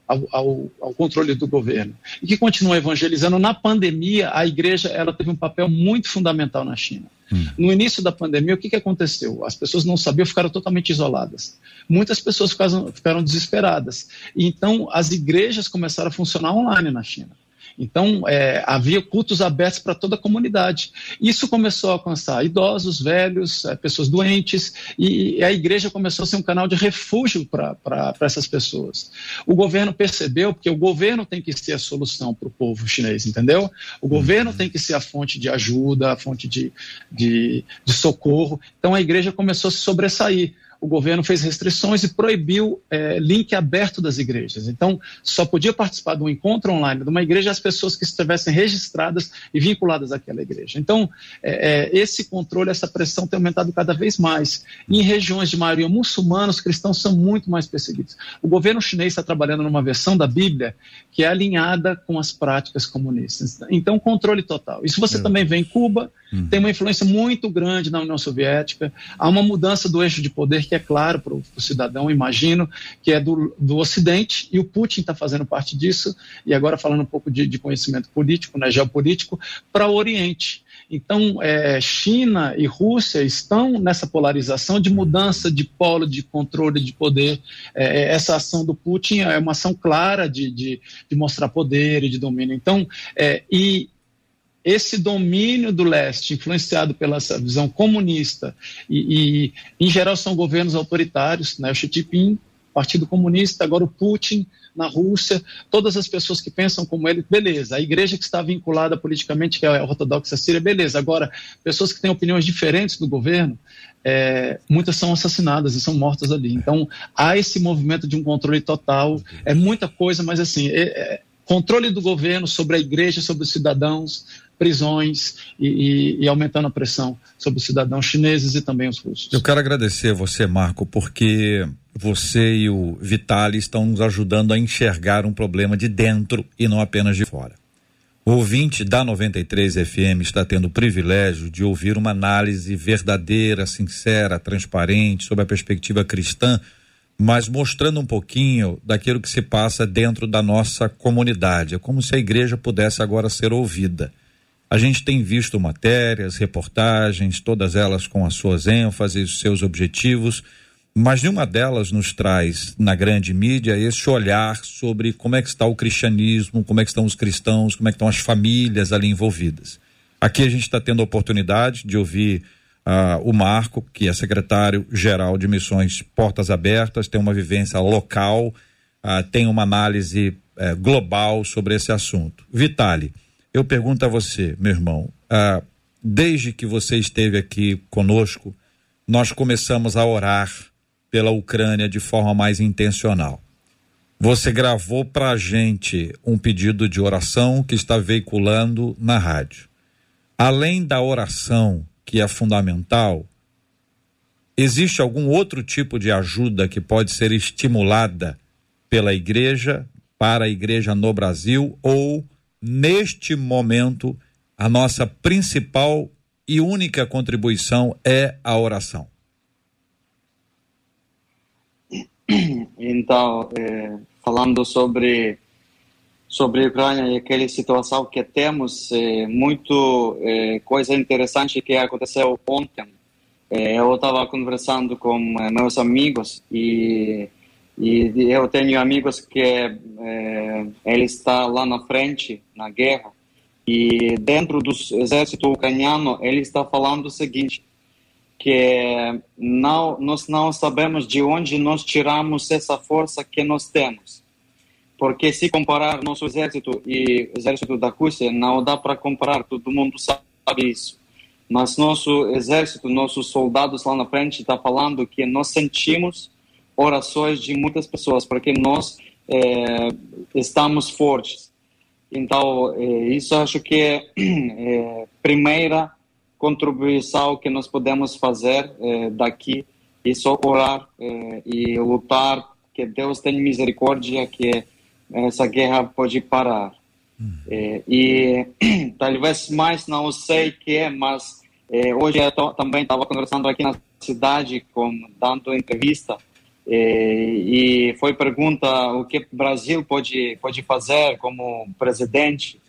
ao, ao, ao, controle do governo e que continua evangelizando. Na pandemia, a igreja ela teve um papel muito fundamental na China. Hum. No início da pandemia, o que, que aconteceu? As pessoas não sabiam, ficaram totalmente isoladas. Muitas pessoas ficaram, ficaram desesperadas. Então, as igrejas começaram a funcionar online na China. Então, é, havia cultos abertos para toda a comunidade. Isso começou a alcançar idosos, velhos, é, pessoas doentes, e, e, a igreja começou a ser um canal de refúgio para essas pessoas. O governo percebeu, porque o governo tem que ser a solução para o povo chinês, entendeu? O governo uhum. tem que ser a fonte de ajuda, a fonte de, de, de socorro. Então, a igreja começou a se sobressair o governo fez restrições e proibiu é, link aberto das igrejas. Então, só podia participar de um encontro online de uma igreja as pessoas que estivessem registradas e vinculadas àquela igreja. Então, é, é, esse controle, essa pressão tem aumentado cada vez mais. E em regiões de maioria muçulmana, os cristãos são muito mais perseguidos. O governo chinês está trabalhando numa versão da Bíblia que é alinhada com as práticas comunistas. Então, controle total. Isso você é. também vê em Cuba, Uhum. Tem uma influência muito grande na União Soviética. Há uma mudança do eixo de poder que é claro para o cidadão, imagino, que é do, do Ocidente, e o Putin está fazendo parte disso, e agora falando um pouco de, de conhecimento político, né, geopolítico, para o Oriente. Então, é, China e Rússia estão nessa polarização de mudança de polo de controle de poder. É, essa ação do Putin é uma ação clara de, de, de mostrar poder e de domínio. Então, é, e esse domínio do leste, influenciado pela essa visão comunista, e, e em geral são governos autoritários, né? o Xi Jinping, Partido Comunista, agora o Putin na Rússia, todas as pessoas que pensam como ele, beleza. A igreja que está vinculada politicamente, que é a ortodoxa síria, beleza. Agora, pessoas que têm opiniões diferentes do governo, é, muitas são assassinadas e são mortas ali. Então, há esse movimento de um controle total. É muita coisa, mas assim, é, é, controle do governo sobre a igreja, sobre os cidadãos, prisões e, e, e, aumentando a pressão sobre os cidadãos chineses e também os russos. Eu quero agradecer você, Marco, porque você e o Vitali estão nos ajudando a enxergar um problema de dentro e não apenas de fora. O ouvinte da 93 FM está tendo o privilégio de ouvir uma análise verdadeira, sincera, transparente sobre a perspectiva cristã, mas mostrando um pouquinho daquilo que se passa dentro da nossa comunidade. É como se a igreja pudesse agora ser ouvida. A gente tem visto matérias, reportagens, todas elas com as suas ênfases, seus objetivos, mas nenhuma delas nos traz na grande mídia esse olhar sobre como é que está o cristianismo, como é que estão os cristãos, como é que estão as famílias ali envolvidas. Aqui a gente está tendo a oportunidade de ouvir uh, o Marco, que é secretário-geral de Missões Portas Abertas, tem uma vivência local, uh, tem uma análise uh, global sobre esse assunto. Vitali, eu pergunto a você, meu irmão, ah, desde que você esteve aqui conosco, nós começamos a orar pela Ucrânia de forma mais intencional. Você gravou para a gente um pedido de oração que está veiculando na rádio. Além da oração, que é fundamental, existe algum outro tipo de ajuda que pode ser estimulada pela igreja para a igreja no Brasil ou, neste momento, a nossa principal e única contribuição é a oração? Então, é, falando sobre sobre a Ucrânia e aquela situação que temos, é, muito é, coisa interessante que aconteceu ontem. Eu estava conversando com meus amigos e, e eu tenho amigos que é, ele está lá na frente na guerra e dentro do exército ucraniano ele está falando o seguinte que não nós não sabemos de onde nós tiramos essa força que nós temos porque se comparar nosso exército e exército da Rússia, não dá para comparar, todo mundo sabe isso. Mas nosso exército, nossos soldados lá na frente está falando que nós sentimos orações de muitas pessoas, porque nós é, estamos fortes. Então, é, isso acho que é, é primeira contribuição que nós podemos fazer é, daqui e só orar é, e lutar que Deus tenha misericórdia que essa guerra pode parar. Hum. É, e talvez mais não sei que é, mas é, hoje eu tô, também estava conversando aqui na cidade, com, dando entrevista, e foi pergunta o que o Brasil pode pode fazer como presidente.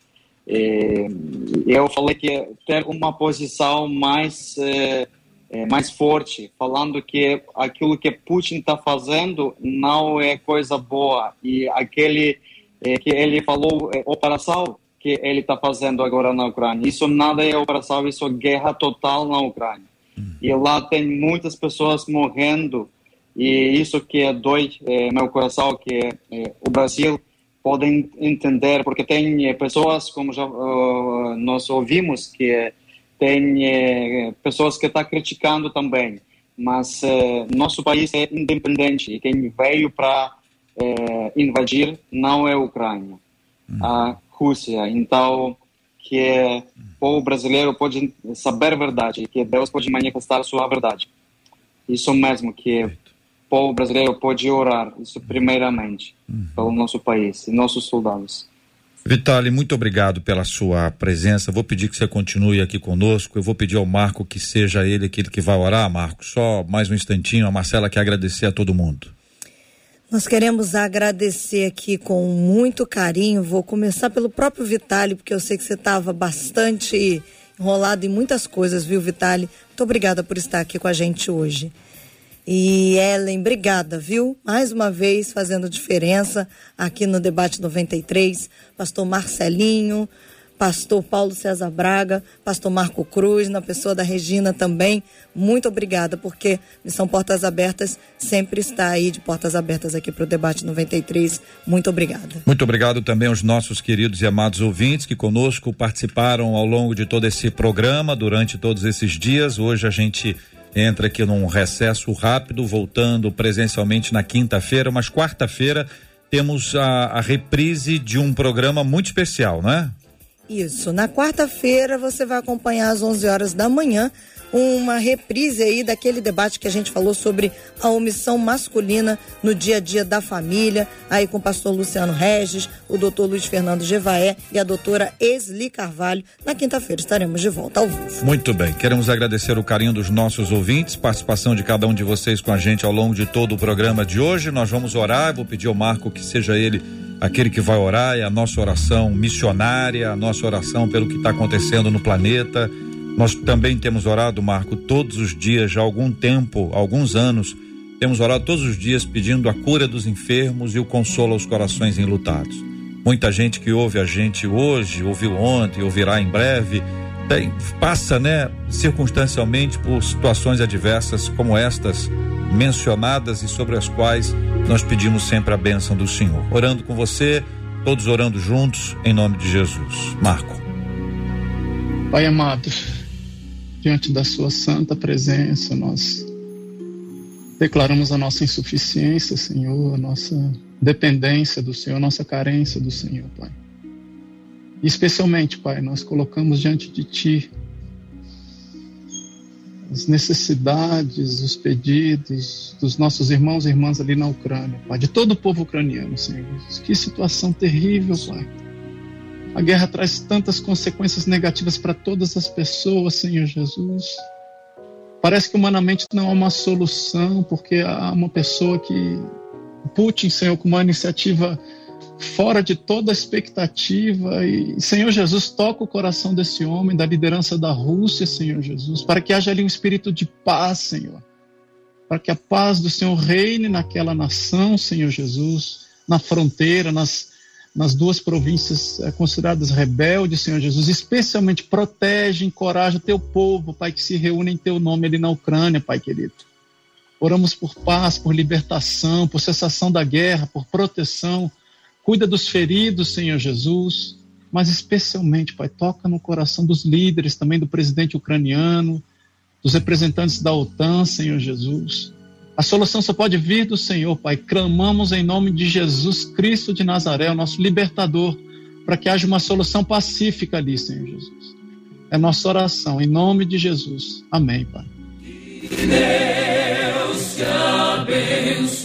Eu falei que ter uma posição mais é, é, mais forte, falando que aquilo que Putin está fazendo não é coisa boa e aquele é, que ele falou é, operação que ele está fazendo agora na Ucrânia, isso nada é operação, isso é guerra total na Ucrânia. Uhum. E lá tem muitas pessoas morrendo e isso que é dói é, meu coração que é, o Brasil pode entender porque tem é, pessoas como já uh, nós ouvimos que tem eh, pessoas que estão tá criticando também, mas eh, nosso país é independente e quem veio para eh, invadir não é a Ucrânia, a Rússia. Então, que o povo brasileiro pode saber a verdade, que Deus pode manifestar a sua verdade. Isso mesmo que povo brasileiro pode orar, isso primeiramente, uhum. pelo nosso país e nossos soldados. Vitali, muito obrigado pela sua presença. Vou pedir que você continue aqui conosco. Eu vou pedir ao Marco que seja ele aquele que vai orar, Marco. Só mais um instantinho. A Marcela quer agradecer a todo mundo. Nós queremos agradecer aqui com muito carinho. Vou começar pelo próprio Vitali, porque eu sei que você estava bastante enrolado em muitas coisas, viu, Vitali? Muito obrigada por estar aqui com a gente hoje. E Ellen, obrigada, viu? Mais uma vez fazendo diferença aqui no Debate 93. Pastor Marcelinho, pastor Paulo César Braga, pastor Marco Cruz, na pessoa da Regina também. Muito obrigada, porque Missão Portas Abertas sempre está aí de portas abertas aqui para o Debate 93. Muito obrigada. Muito obrigado também aos nossos queridos e amados ouvintes que conosco participaram ao longo de todo esse programa, durante todos esses dias. Hoje a gente entra aqui num recesso rápido, voltando presencialmente na quinta-feira, mas quarta-feira temos a, a, reprise de um programa muito especial, não é? Isso. Na quarta-feira você vai acompanhar às 11 horas da manhã uma reprise aí daquele debate que a gente falou sobre a omissão masculina no dia a dia da família, aí com o pastor Luciano Regis, o doutor Luiz Fernando Gevaé e a doutora Esli Carvalho. Na quinta-feira estaremos de volta ao vivo. Muito bem, queremos agradecer o carinho dos nossos ouvintes, participação de cada um de vocês com a gente ao longo de todo o programa de hoje. Nós vamos orar, vou pedir ao Marco que seja ele aquele que vai orar, é a nossa oração missionária, a nossa oração pelo que está acontecendo no planeta nós também temos orado, Marco, todos os dias, já há algum tempo, alguns anos, temos orado todos os dias pedindo a cura dos enfermos e o consolo aos corações enlutados. Muita gente que ouve a gente hoje, ouviu ontem, ouvirá em breve, tem, passa, né, circunstancialmente por situações adversas como estas mencionadas e sobre as quais nós pedimos sempre a bênção do Senhor. Orando com você, todos orando juntos, em nome de Jesus. Marco. Pai amado, diante da Sua santa presença, nós declaramos a nossa insuficiência, Senhor, a nossa dependência do Senhor, a nossa carência do Senhor, Pai. Especialmente, Pai, nós colocamos diante de Ti as necessidades, os pedidos dos nossos irmãos e irmãs ali na Ucrânia, Pai, de todo o povo ucraniano, Senhor. Que situação terrível, Pai. A guerra traz tantas consequências negativas para todas as pessoas, Senhor Jesus. Parece que humanamente não há uma solução, porque há uma pessoa que. Putin, Senhor, com uma iniciativa fora de toda expectativa. E, Senhor Jesus, toca o coração desse homem, da liderança da Rússia, Senhor Jesus, para que haja ali um espírito de paz, Senhor. Para que a paz do Senhor reine naquela nação, Senhor Jesus, na fronteira, nas, nas duas províncias é, consideradas rebeldes, Senhor Jesus. Especialmente protege, encoraja o teu povo, Pai, que se reúne em teu nome ali na Ucrânia, Pai querido. Oramos por paz, por libertação, por cessação da guerra, por proteção Cuida dos feridos, Senhor Jesus, mas especialmente, Pai, toca no coração dos líderes, também do presidente ucraniano, dos representantes da OTAN, Senhor Jesus. A solução só pode vir do Senhor, Pai. Clamamos em nome de Jesus Cristo de Nazaré, o nosso libertador, para que haja uma solução pacífica ali, Senhor Jesus. É nossa oração, em nome de Jesus. Amém, Pai. Que Deus te abençoe.